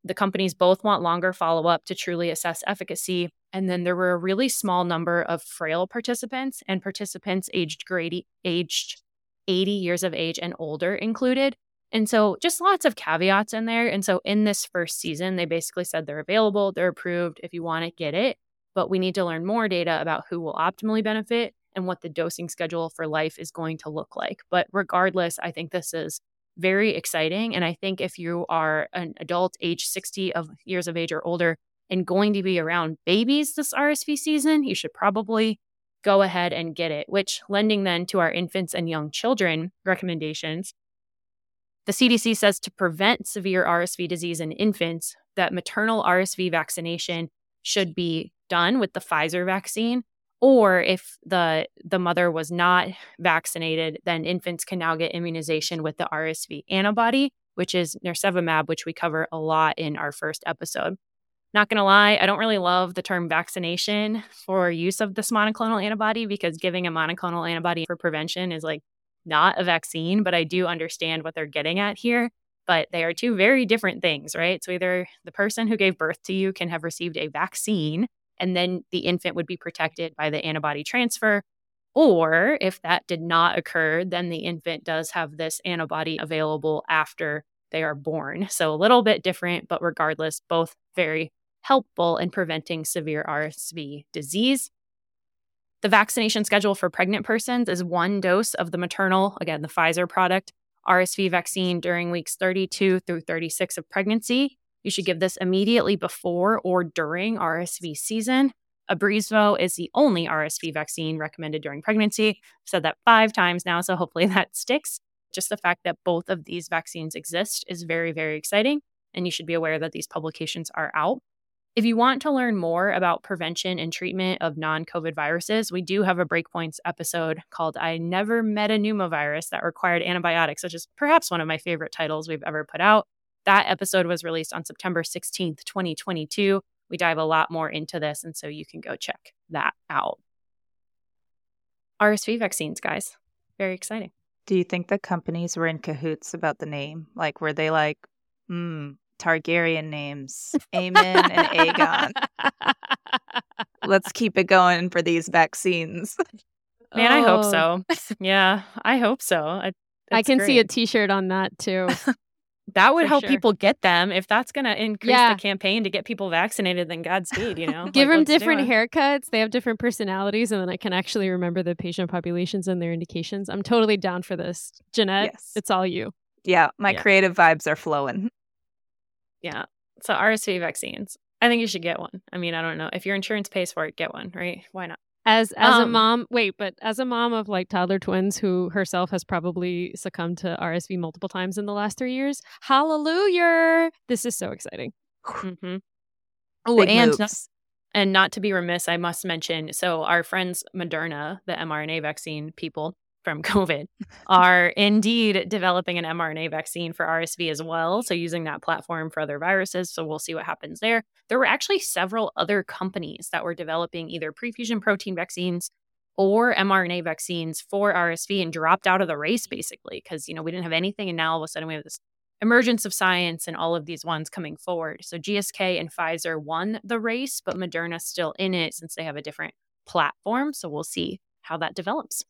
The companies both want longer follow up to truly assess efficacy. And then there were a really small number of frail participants and participants aged grade, aged 80 years of age and older included. And so just lots of caveats in there. And so in this first season, they basically said they're available, they're approved. If you want it, get it. But we need to learn more data about who will optimally benefit and what the dosing schedule for life is going to look like. But regardless, I think this is very exciting. And I think if you are an adult age 60 of years of age or older and going to be around babies this RSV season, you should probably go ahead and get it, which lending then to our infants and young children recommendations the CDC says to prevent severe RSV disease in infants, that maternal RSV vaccination should be done with the Pfizer vaccine. Or if the the mother was not vaccinated, then infants can now get immunization with the RSV antibody, which is nirsevimab, which we cover a lot in our first episode. Not gonna lie, I don't really love the term vaccination for use of this monoclonal antibody because giving a monoclonal antibody for prevention is like not a vaccine, but I do understand what they're getting at here. But they are two very different things, right? So either the person who gave birth to you can have received a vaccine, and then the infant would be protected by the antibody transfer. Or if that did not occur, then the infant does have this antibody available after they are born. So a little bit different, but regardless, both very helpful in preventing severe RSV disease. The vaccination schedule for pregnant persons is one dose of the maternal, again, the Pfizer product, RSV vaccine during weeks 32 through 36 of pregnancy. You should give this immediately before or during RSV season. Abrysvo is the only RSV vaccine recommended during pregnancy. I've said that five times now, so hopefully that sticks. Just the fact that both of these vaccines exist is very, very exciting. And you should be aware that these publications are out. If you want to learn more about prevention and treatment of non COVID viruses, we do have a Breakpoints episode called I Never Met a Pneumovirus that required antibiotics, which is perhaps one of my favorite titles we've ever put out. That episode was released on September 16th, 2022. We dive a lot more into this, and so you can go check that out. RSV vaccines, guys. Very exciting. Do you think the companies were in cahoots about the name? Like, were they like, hmm, Targaryen names, Aemon and Aegon. Let's keep it going for these vaccines. Man, oh. I hope oh. so. Oh. Yeah, I hope so. I, I can great. see a T-shirt on that too. that would help sure. people get them. If that's going to increase yeah. the campaign to get people vaccinated, then Godspeed. You know, give like, them different haircuts. They have different personalities, and then I can actually remember the patient populations and their indications. I'm totally down for this, Jeannette. Yes. It's all you. Yeah, my yeah. creative vibes are flowing. Yeah. So RSV vaccines. I think you should get one. I mean, I don't know. If your insurance pays for it, get one, right? Why not? As as um, a mom, wait, but as a mom of like toddler twins who herself has probably succumbed to RSV multiple times in the last three years, hallelujah! This is so exciting. Mm-hmm. Oh, and not, and not to be remiss, I must mention. So our friends Moderna, the mRNA vaccine people, from COVID are indeed developing an mRNA vaccine for RSV as well. So, using that platform for other viruses. So, we'll see what happens there. There were actually several other companies that were developing either prefusion protein vaccines or mRNA vaccines for RSV and dropped out of the race basically because, you know, we didn't have anything. And now all of a sudden we have this emergence of science and all of these ones coming forward. So, GSK and Pfizer won the race, but Moderna's still in it since they have a different platform. So, we'll see how that develops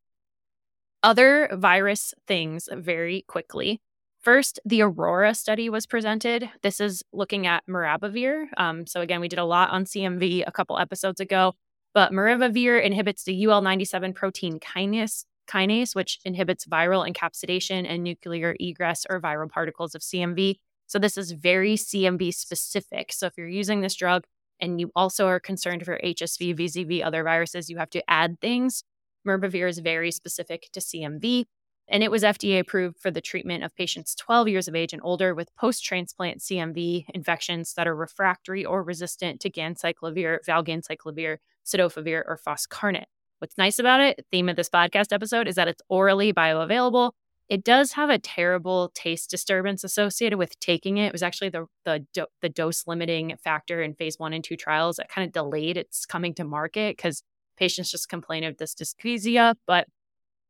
other virus things very quickly. First, the Aurora study was presented. This is looking at maribavir. Um, so, again, we did a lot on CMV a couple episodes ago, but maribavir inhibits the UL97 protein kinase, kinase, which inhibits viral encapsulation and nuclear egress or viral particles of CMV. So, this is very CMV specific. So, if you're using this drug and you also are concerned for HSV, VZV, other viruses, you have to add things Maribavir is very specific to CMV, and it was FDA approved for the treatment of patients 12 years of age and older with post transplant CMV infections that are refractory or resistant to ganciclovir, valganciclovir, cidofovir, or foscarnet. What's nice about it, theme of this podcast episode, is that it's orally bioavailable. It does have a terrible taste disturbance associated with taking it. It was actually the the, do, the dose limiting factor in phase one and two trials that kind of delayed its coming to market because Patients just complain of this dysgeusia, but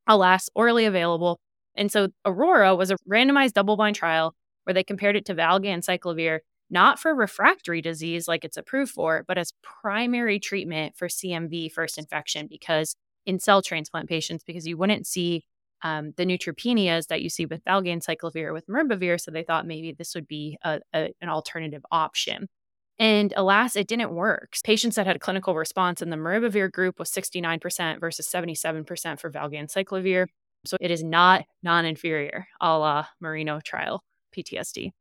alas, orally available. And so Aurora was a randomized double blind trial where they compared it to valganciclovir, not for refractory disease like it's approved for, but as primary treatment for CMV first infection because in cell transplant patients, because you wouldn't see um, the neutropenias that you see with valganciclovir with maribavir. So they thought maybe this would be a, a, an alternative option. And alas, it didn't work. Patients that had a clinical response in the maribavir group was 69% versus 77% for valganciclovir. So it is not non-inferior, a la MERINO trial PTSD.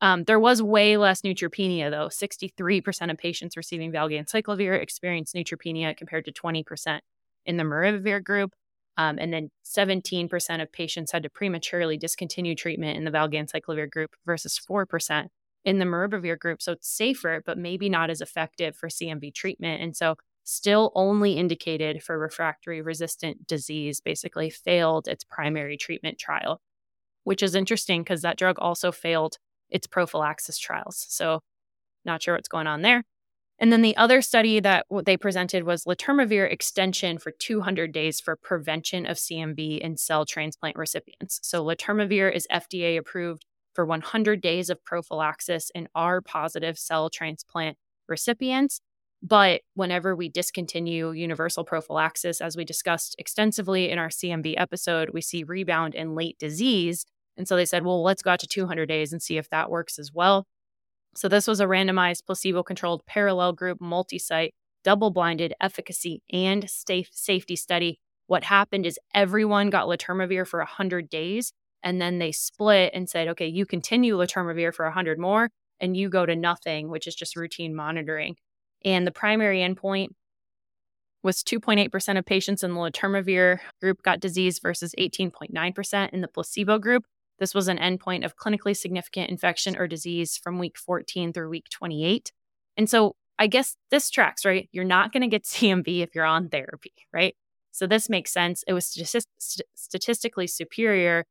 Um, there was way less neutropenia, though. 63% of patients receiving valganciclovir experienced neutropenia compared to 20% in the maribavir group. Um, and then 17% of patients had to prematurely discontinue treatment in the valganciclovir group versus 4% in the maribavir group. So it's safer, but maybe not as effective for CMV treatment. And so still only indicated for refractory resistant disease, basically failed its primary treatment trial, which is interesting because that drug also failed its prophylaxis trials. So not sure what's going on there. And then the other study that they presented was letermovir extension for 200 days for prevention of CMV in cell transplant recipients. So letermovir is FDA approved for 100 days of prophylaxis in R positive cell transplant recipients. But whenever we discontinue universal prophylaxis, as we discussed extensively in our CMV episode, we see rebound in late disease. And so they said, well, let's go out to 200 days and see if that works as well. So this was a randomized, placebo controlled, parallel group, multi site, double blinded efficacy and safety study. What happened is everyone got letermovir for 100 days and then they split and said, okay, you continue letermovir for 100 more and you go to nothing, which is just routine monitoring. And the primary endpoint was 2.8% of patients in the letermovir group got disease versus 18.9% in the placebo group. This was an endpoint of clinically significant infection or disease from week 14 through week 28. And so I guess this tracks, right? You're not going to get CMV if you're on therapy, right? So this makes sense. It was st- statistically superior.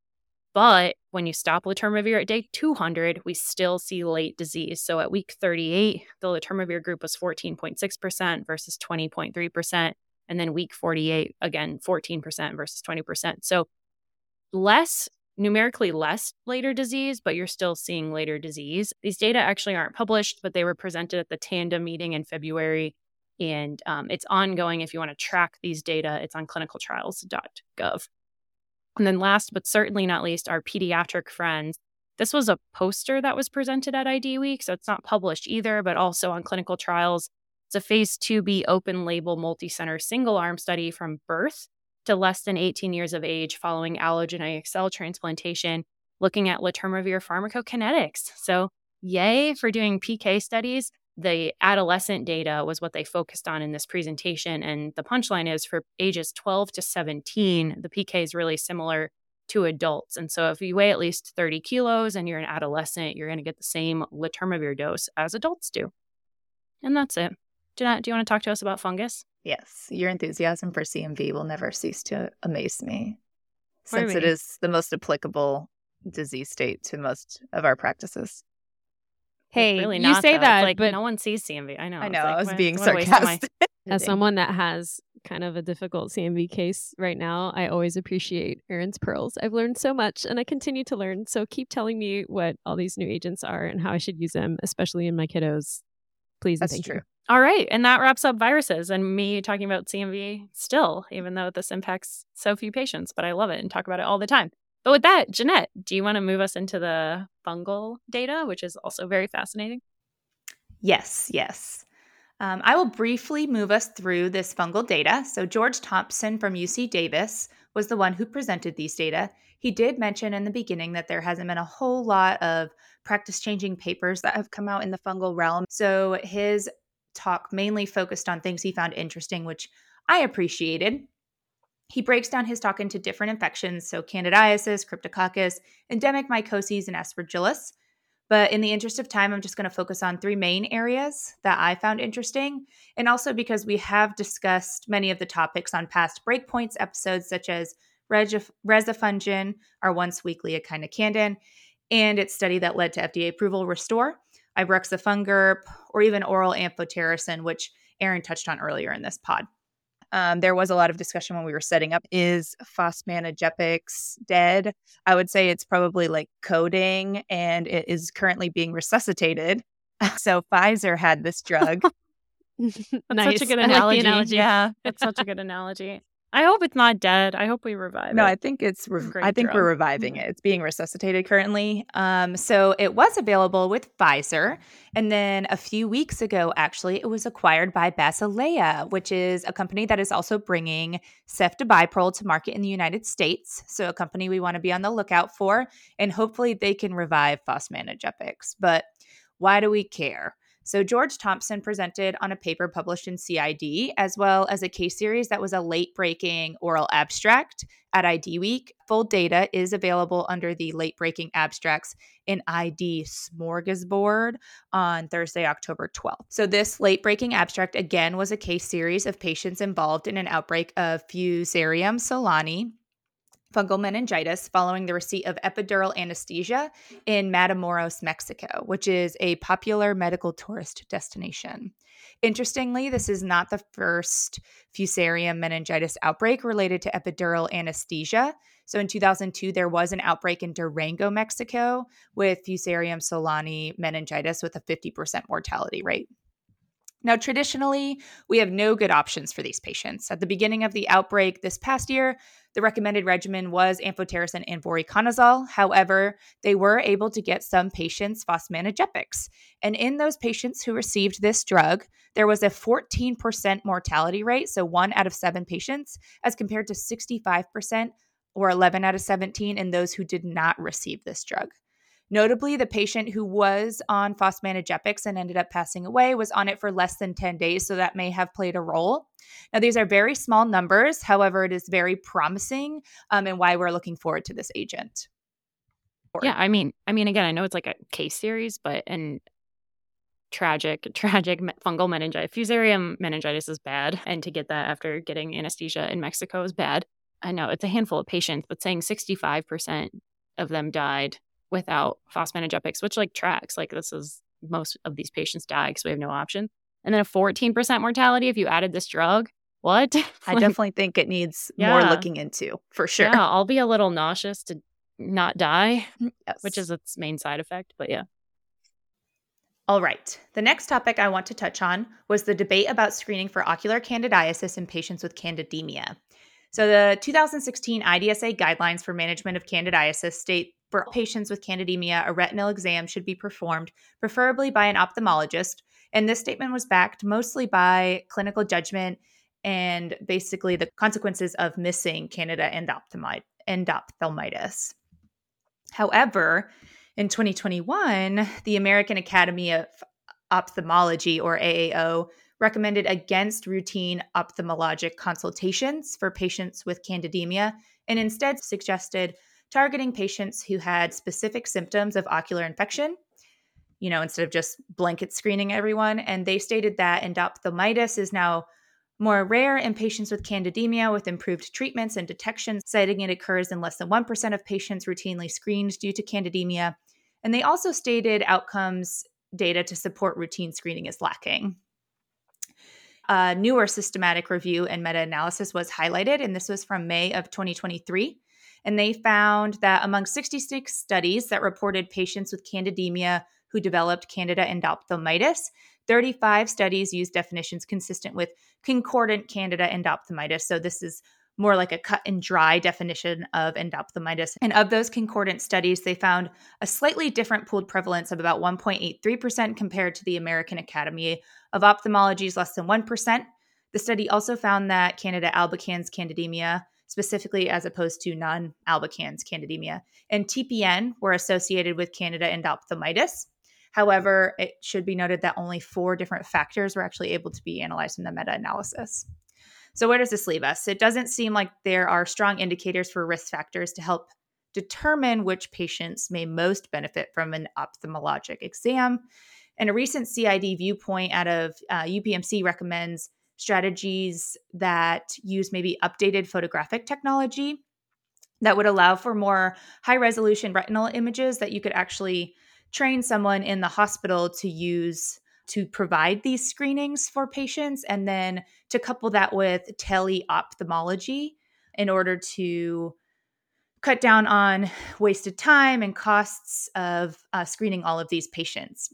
But when you stop letermovir at day 200, we still see late disease. So at week 38, the letermovir group was 14.6% versus 20.3%. And then week 48, again, 14% versus 20%. So less numerically less later disease, but you're still seeing later disease. These data actually aren't published, but they were presented at the Tandem meeting in February. And um, it's ongoing. If you want to track these data, it's on clinicaltrials.gov. And then, last but certainly not least, our pediatric friends. This was a poster that was presented at ID Week, so it's not published either, but also on clinical trials. It's a phase 2B open label multi-center single arm study from birth to less than 18 years of age following allogeneic cell transplantation, looking at letermovir pharmacokinetics. So, yay for doing PK studies. The adolescent data was what they focused on in this presentation. And the punchline is for ages 12 to 17, the PK is really similar to adults. And so, if you weigh at least 30 kilos and you're an adolescent, you're going to get the same letermovir dose as adults do. And that's it. Jeannette, do you want to talk to us about fungus? Yes, your enthusiasm for CMV will never cease to amaze me, since it is the most applicable disease state to most of our practices. Hey, really you say though. that, like, but no one sees CMV. I know. I know. Like, I was being sarcastic. As someone that has kind of a difficult CMV case right now, I always appreciate Erin's pearls. I've learned so much, and I continue to learn. So keep telling me what all these new agents are and how I should use them, especially in my kiddos. Please, that's true. You. All right. And that wraps up viruses and me talking about CMV still, even though this impacts so few patients, but I love it and talk about it all the time. But with that, Jeannette, do you want to move us into the fungal data, which is also very fascinating? Yes, yes. Um, I will briefly move us through this fungal data. So, George Thompson from UC Davis was the one who presented these data. He did mention in the beginning that there hasn't been a whole lot of practice changing papers that have come out in the fungal realm. So, his talk mainly focused on things he found interesting, which I appreciated. He breaks down his talk into different infections, so candidiasis, cryptococcus, endemic mycoses, and aspergillus. But in the interest of time, I'm just going to focus on three main areas that I found interesting. And also because we have discussed many of the topics on past breakpoints episodes, such as rezafungin, our once weekly echinocandin, and its study that led to FDA approval, Restore, ibrexafungerp, or even oral amphotericin, which Erin touched on earlier in this pod. Um, there was a lot of discussion when we were setting up is fosmanogepix dead? I would say it's probably like coding and it is currently being resuscitated. so Pfizer had this drug. That's nice. such a good analogy. Like analogy. Yeah, that's such a good analogy. I hope it's not dead. I hope we revive it. no, it. I think it's. Re- I think drug. we're reviving mm-hmm. it. It's being resuscitated currently. Um, so it was available with Pfizer, and then a few weeks ago, actually, it was acquired by Basilea, which is a company that is also bringing ceftobiprole to market in the United States. So a company we want to be on the lookout for, and hopefully they can revive fosmanogepix. But why do we care? So, George Thompson presented on a paper published in CID, as well as a case series that was a late breaking oral abstract at ID Week. Full data is available under the late breaking abstracts in ID Smorgasbord on Thursday, October 12th. So, this late breaking abstract again was a case series of patients involved in an outbreak of Fusarium solani fungal meningitis following the receipt of epidural anesthesia in Matamoros, Mexico, which is a popular medical tourist destination. Interestingly, this is not the first Fusarium meningitis outbreak related to epidural anesthesia. So in 2002, there was an outbreak in Durango, Mexico, with Fusarium solani meningitis with a 50% mortality rate. Now, traditionally, we have no good options for these patients. At the beginning of the outbreak this past year, the recommended regimen was amphotericin and voriconazole. However, they were able to get some patients fosmanogepix. And in those patients who received this drug, there was a 14% mortality rate, so one out of seven patients, as compared to 65% or 11 out of 17 in those who did not receive this drug. Notably, the patient who was on fosmanogepix and ended up passing away was on it for less than 10 days, so that may have played a role. Now, these are very small numbers. However, it is very promising um, and why we're looking forward to this agent. Yeah, I mean, I mean, again, I know it's like a case series, but and tragic, tragic fungal meningitis, fusarium meningitis is bad, and to get that after getting anesthesia in Mexico is bad. I know it's a handful of patients, but saying 65% of them died without fosmanogepix, which like tracks. Like this is most of these patients die because we have no option. And then a 14% mortality if you added this drug. What? I definitely think it needs yeah. more looking into for sure. Yeah, I'll be a little nauseous to not die, mm, yes. which is its main side effect. But yeah. All right. The next topic I want to touch on was the debate about screening for ocular candidiasis in patients with candidemia. So, the 2016 IDSA guidelines for management of candidiasis state for oh. patients with candidemia, a retinal exam should be performed, preferably by an ophthalmologist. And this statement was backed mostly by clinical judgment and basically the consequences of missing candida endophthalmitis. However, in 2021, the American Academy of Ophthalmology, or AAO, recommended against routine ophthalmologic consultations for patients with candidemia and instead suggested targeting patients who had specific symptoms of ocular infection, you know, instead of just blanket screening everyone. And they stated that endophthalmitis is now more rare in patients with candidemia with improved treatments and detection, citing it occurs in less than 1% of patients routinely screened due to candidemia. And they also stated outcomes data to support routine screening is lacking. A newer systematic review and meta analysis was highlighted, and this was from May of 2023. And they found that among 66 studies that reported patients with candidemia who developed candida endophthalmitis, 35 studies used definitions consistent with concordant candida endophthalmitis. So this is more like a cut and dry definition of endophthalmitis. And of those concordant studies, they found a slightly different pooled prevalence of about 1.83% compared to the American Academy of Ophthalmology's less than 1%. The study also found that Candida albicans candidemia specifically as opposed to non albicans candidemia. And TPN were associated with Candida endophthalmitis. However, it should be noted that only four different factors were actually able to be analyzed in the meta analysis. So, where does this leave us? It doesn't seem like there are strong indicators for risk factors to help determine which patients may most benefit from an ophthalmologic exam. And a recent CID viewpoint out of uh, UPMC recommends strategies that use maybe updated photographic technology that would allow for more high resolution retinal images that you could actually train someone in the hospital to use to provide these screenings for patients and then to couple that with teleophthalmology in order to cut down on wasted time and costs of uh, screening all of these patients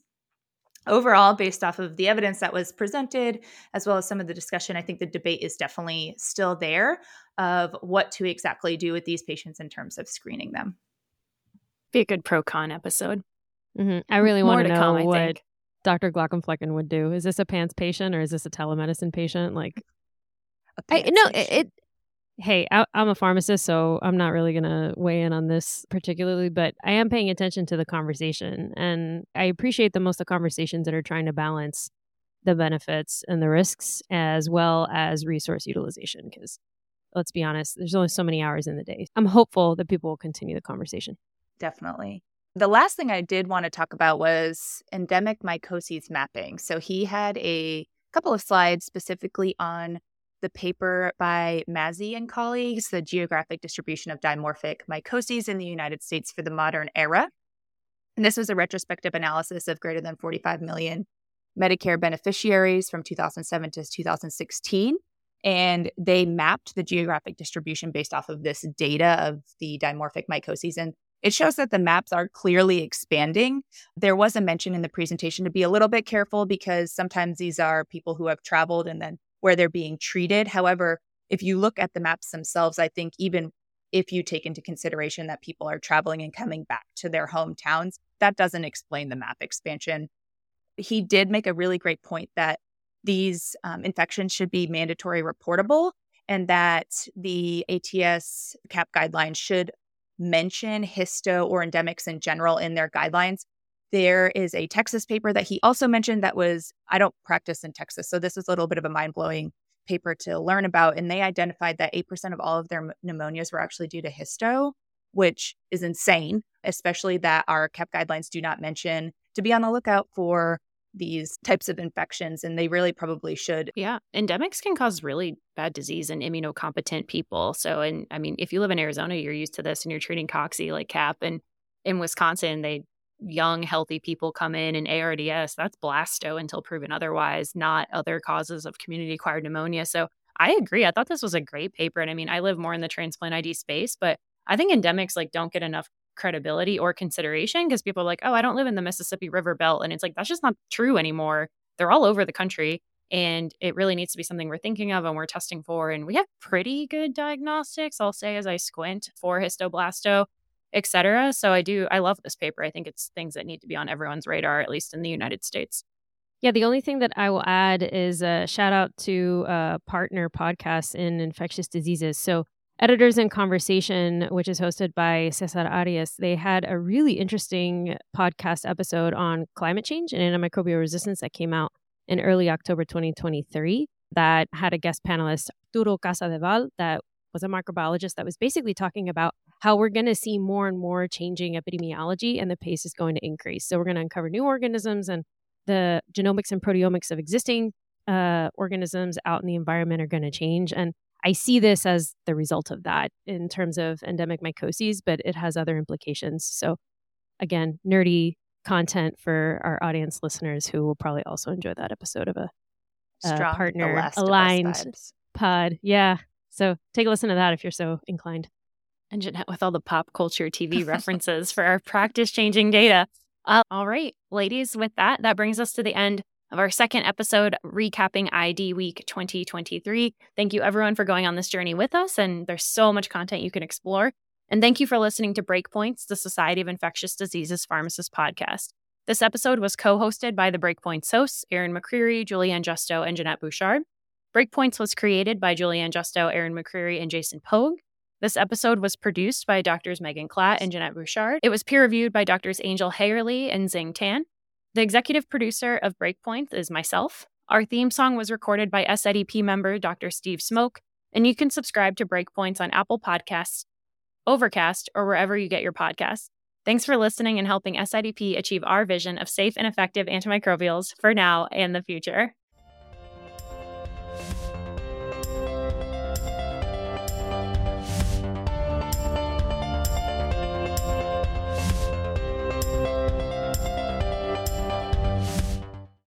overall, based off of the evidence that was presented, as well as some of the discussion, I think the debate is definitely still there of what to exactly do with these patients in terms of screening them. Be a good pro con episode. Mm-hmm. I really want to know come, what Dr. Glaucomflecken would do. Is this a pants patient or is this a telemedicine patient? Like, I, no, it, it hey, I, am a pharmacist, so I'm not really going to weigh in on this particularly, but I am paying attention to the conversation. And I appreciate the most of the conversations that are trying to balance the benefits and the risks as well as resource utilization. Because let's be honest, there's only so many hours in the day. I'm hopeful that people will continue the conversation. Definitely. The last thing I did want to talk about was endemic mycoses mapping. So he had a couple of slides specifically on the paper by Mazi and colleagues, The Geographic Distribution of Dimorphic Mycoses in the United States for the Modern Era. And this was a retrospective analysis of greater than 45 million Medicare beneficiaries from 2007 to 2016. And they mapped the geographic distribution based off of this data of the dimorphic mycoses. And it shows that the maps are clearly expanding. There was a mention in the presentation to be a little bit careful because sometimes these are people who have traveled and then where they're being treated. However, if you look at the maps themselves, I think even if you take into consideration that people are traveling and coming back to their hometowns, that doesn't explain the map expansion. He did make a really great point that these um, infections should be mandatory reportable and that the ATS CAP guidelines should mention histo or endemics in general in their guidelines. There is a Texas paper that he also mentioned that was, I don't practice in Texas, so this is a little bit of a mind blowing paper to learn about. And they identified that 8% of all of their pneumonias were actually due to histo, which is insane, especially that our CAP guidelines do not mention to be on the lookout for these types of infections and they really probably should. Yeah, endemics can cause really bad disease in immunocompetent people. So and I mean if you live in Arizona you're used to this and you're treating cocci like cap and in Wisconsin they young healthy people come in and ARDS that's blasto until proven otherwise, not other causes of community acquired pneumonia. So I agree. I thought this was a great paper and I mean I live more in the transplant ID space, but I think endemics like don't get enough credibility or consideration because people are like, oh, I don't live in the Mississippi River Belt. And it's like, that's just not true anymore. They're all over the country. And it really needs to be something we're thinking of and we're testing for. And we have pretty good diagnostics, I'll say, as I squint for histoblasto, et cetera. So I do, I love this paper. I think it's things that need to be on everyone's radar, at least in the United States. Yeah, the only thing that I will add is a shout out to a partner podcasts in infectious diseases. So Editors in Conversation, which is hosted by Cesar Arias, they had a really interesting podcast episode on climate change and antimicrobial resistance that came out in early October 2023 that had a guest panelist, Arturo Casadevall, that was a microbiologist that was basically talking about how we're going to see more and more changing epidemiology and the pace is going to increase. So we're going to uncover new organisms and the genomics and proteomics of existing uh, organisms out in the environment are going to change. And I see this as the result of that in terms of endemic mycoses, but it has other implications. So, again, nerdy content for our audience listeners who will probably also enjoy that episode of a, a partner aligned pod. Yeah. So, take a listen to that if you're so inclined. And Jeannette with all the pop culture TV references for our practice changing data. Uh, all right, ladies, with that, that brings us to the end of our second episode recapping IDWeek 2023. Thank you, everyone, for going on this journey with us. And there's so much content you can explore. And thank you for listening to Breakpoints, the Society of Infectious Diseases Pharmacist podcast. This episode was co hosted by the Breakpoints hosts, Erin McCreary, Julie Ann Justo, and Jeannette Bouchard. Breakpoints was created by Julie Ann Justo, Erin McCreary, and Jason Pogue. This episode was produced by Doctors Megan Klatt and Jeannette Bouchard. It was peer reviewed by Doctors Angel Hayerly and Xing Tan. The executive producer of Breakpoint is myself. Our theme song was recorded by SIDP member Dr. Steve Smoke, and you can subscribe to Breakpoints on Apple Podcasts, Overcast, or wherever you get your podcasts. Thanks for listening and helping SIDP achieve our vision of safe and effective antimicrobials for now and the future.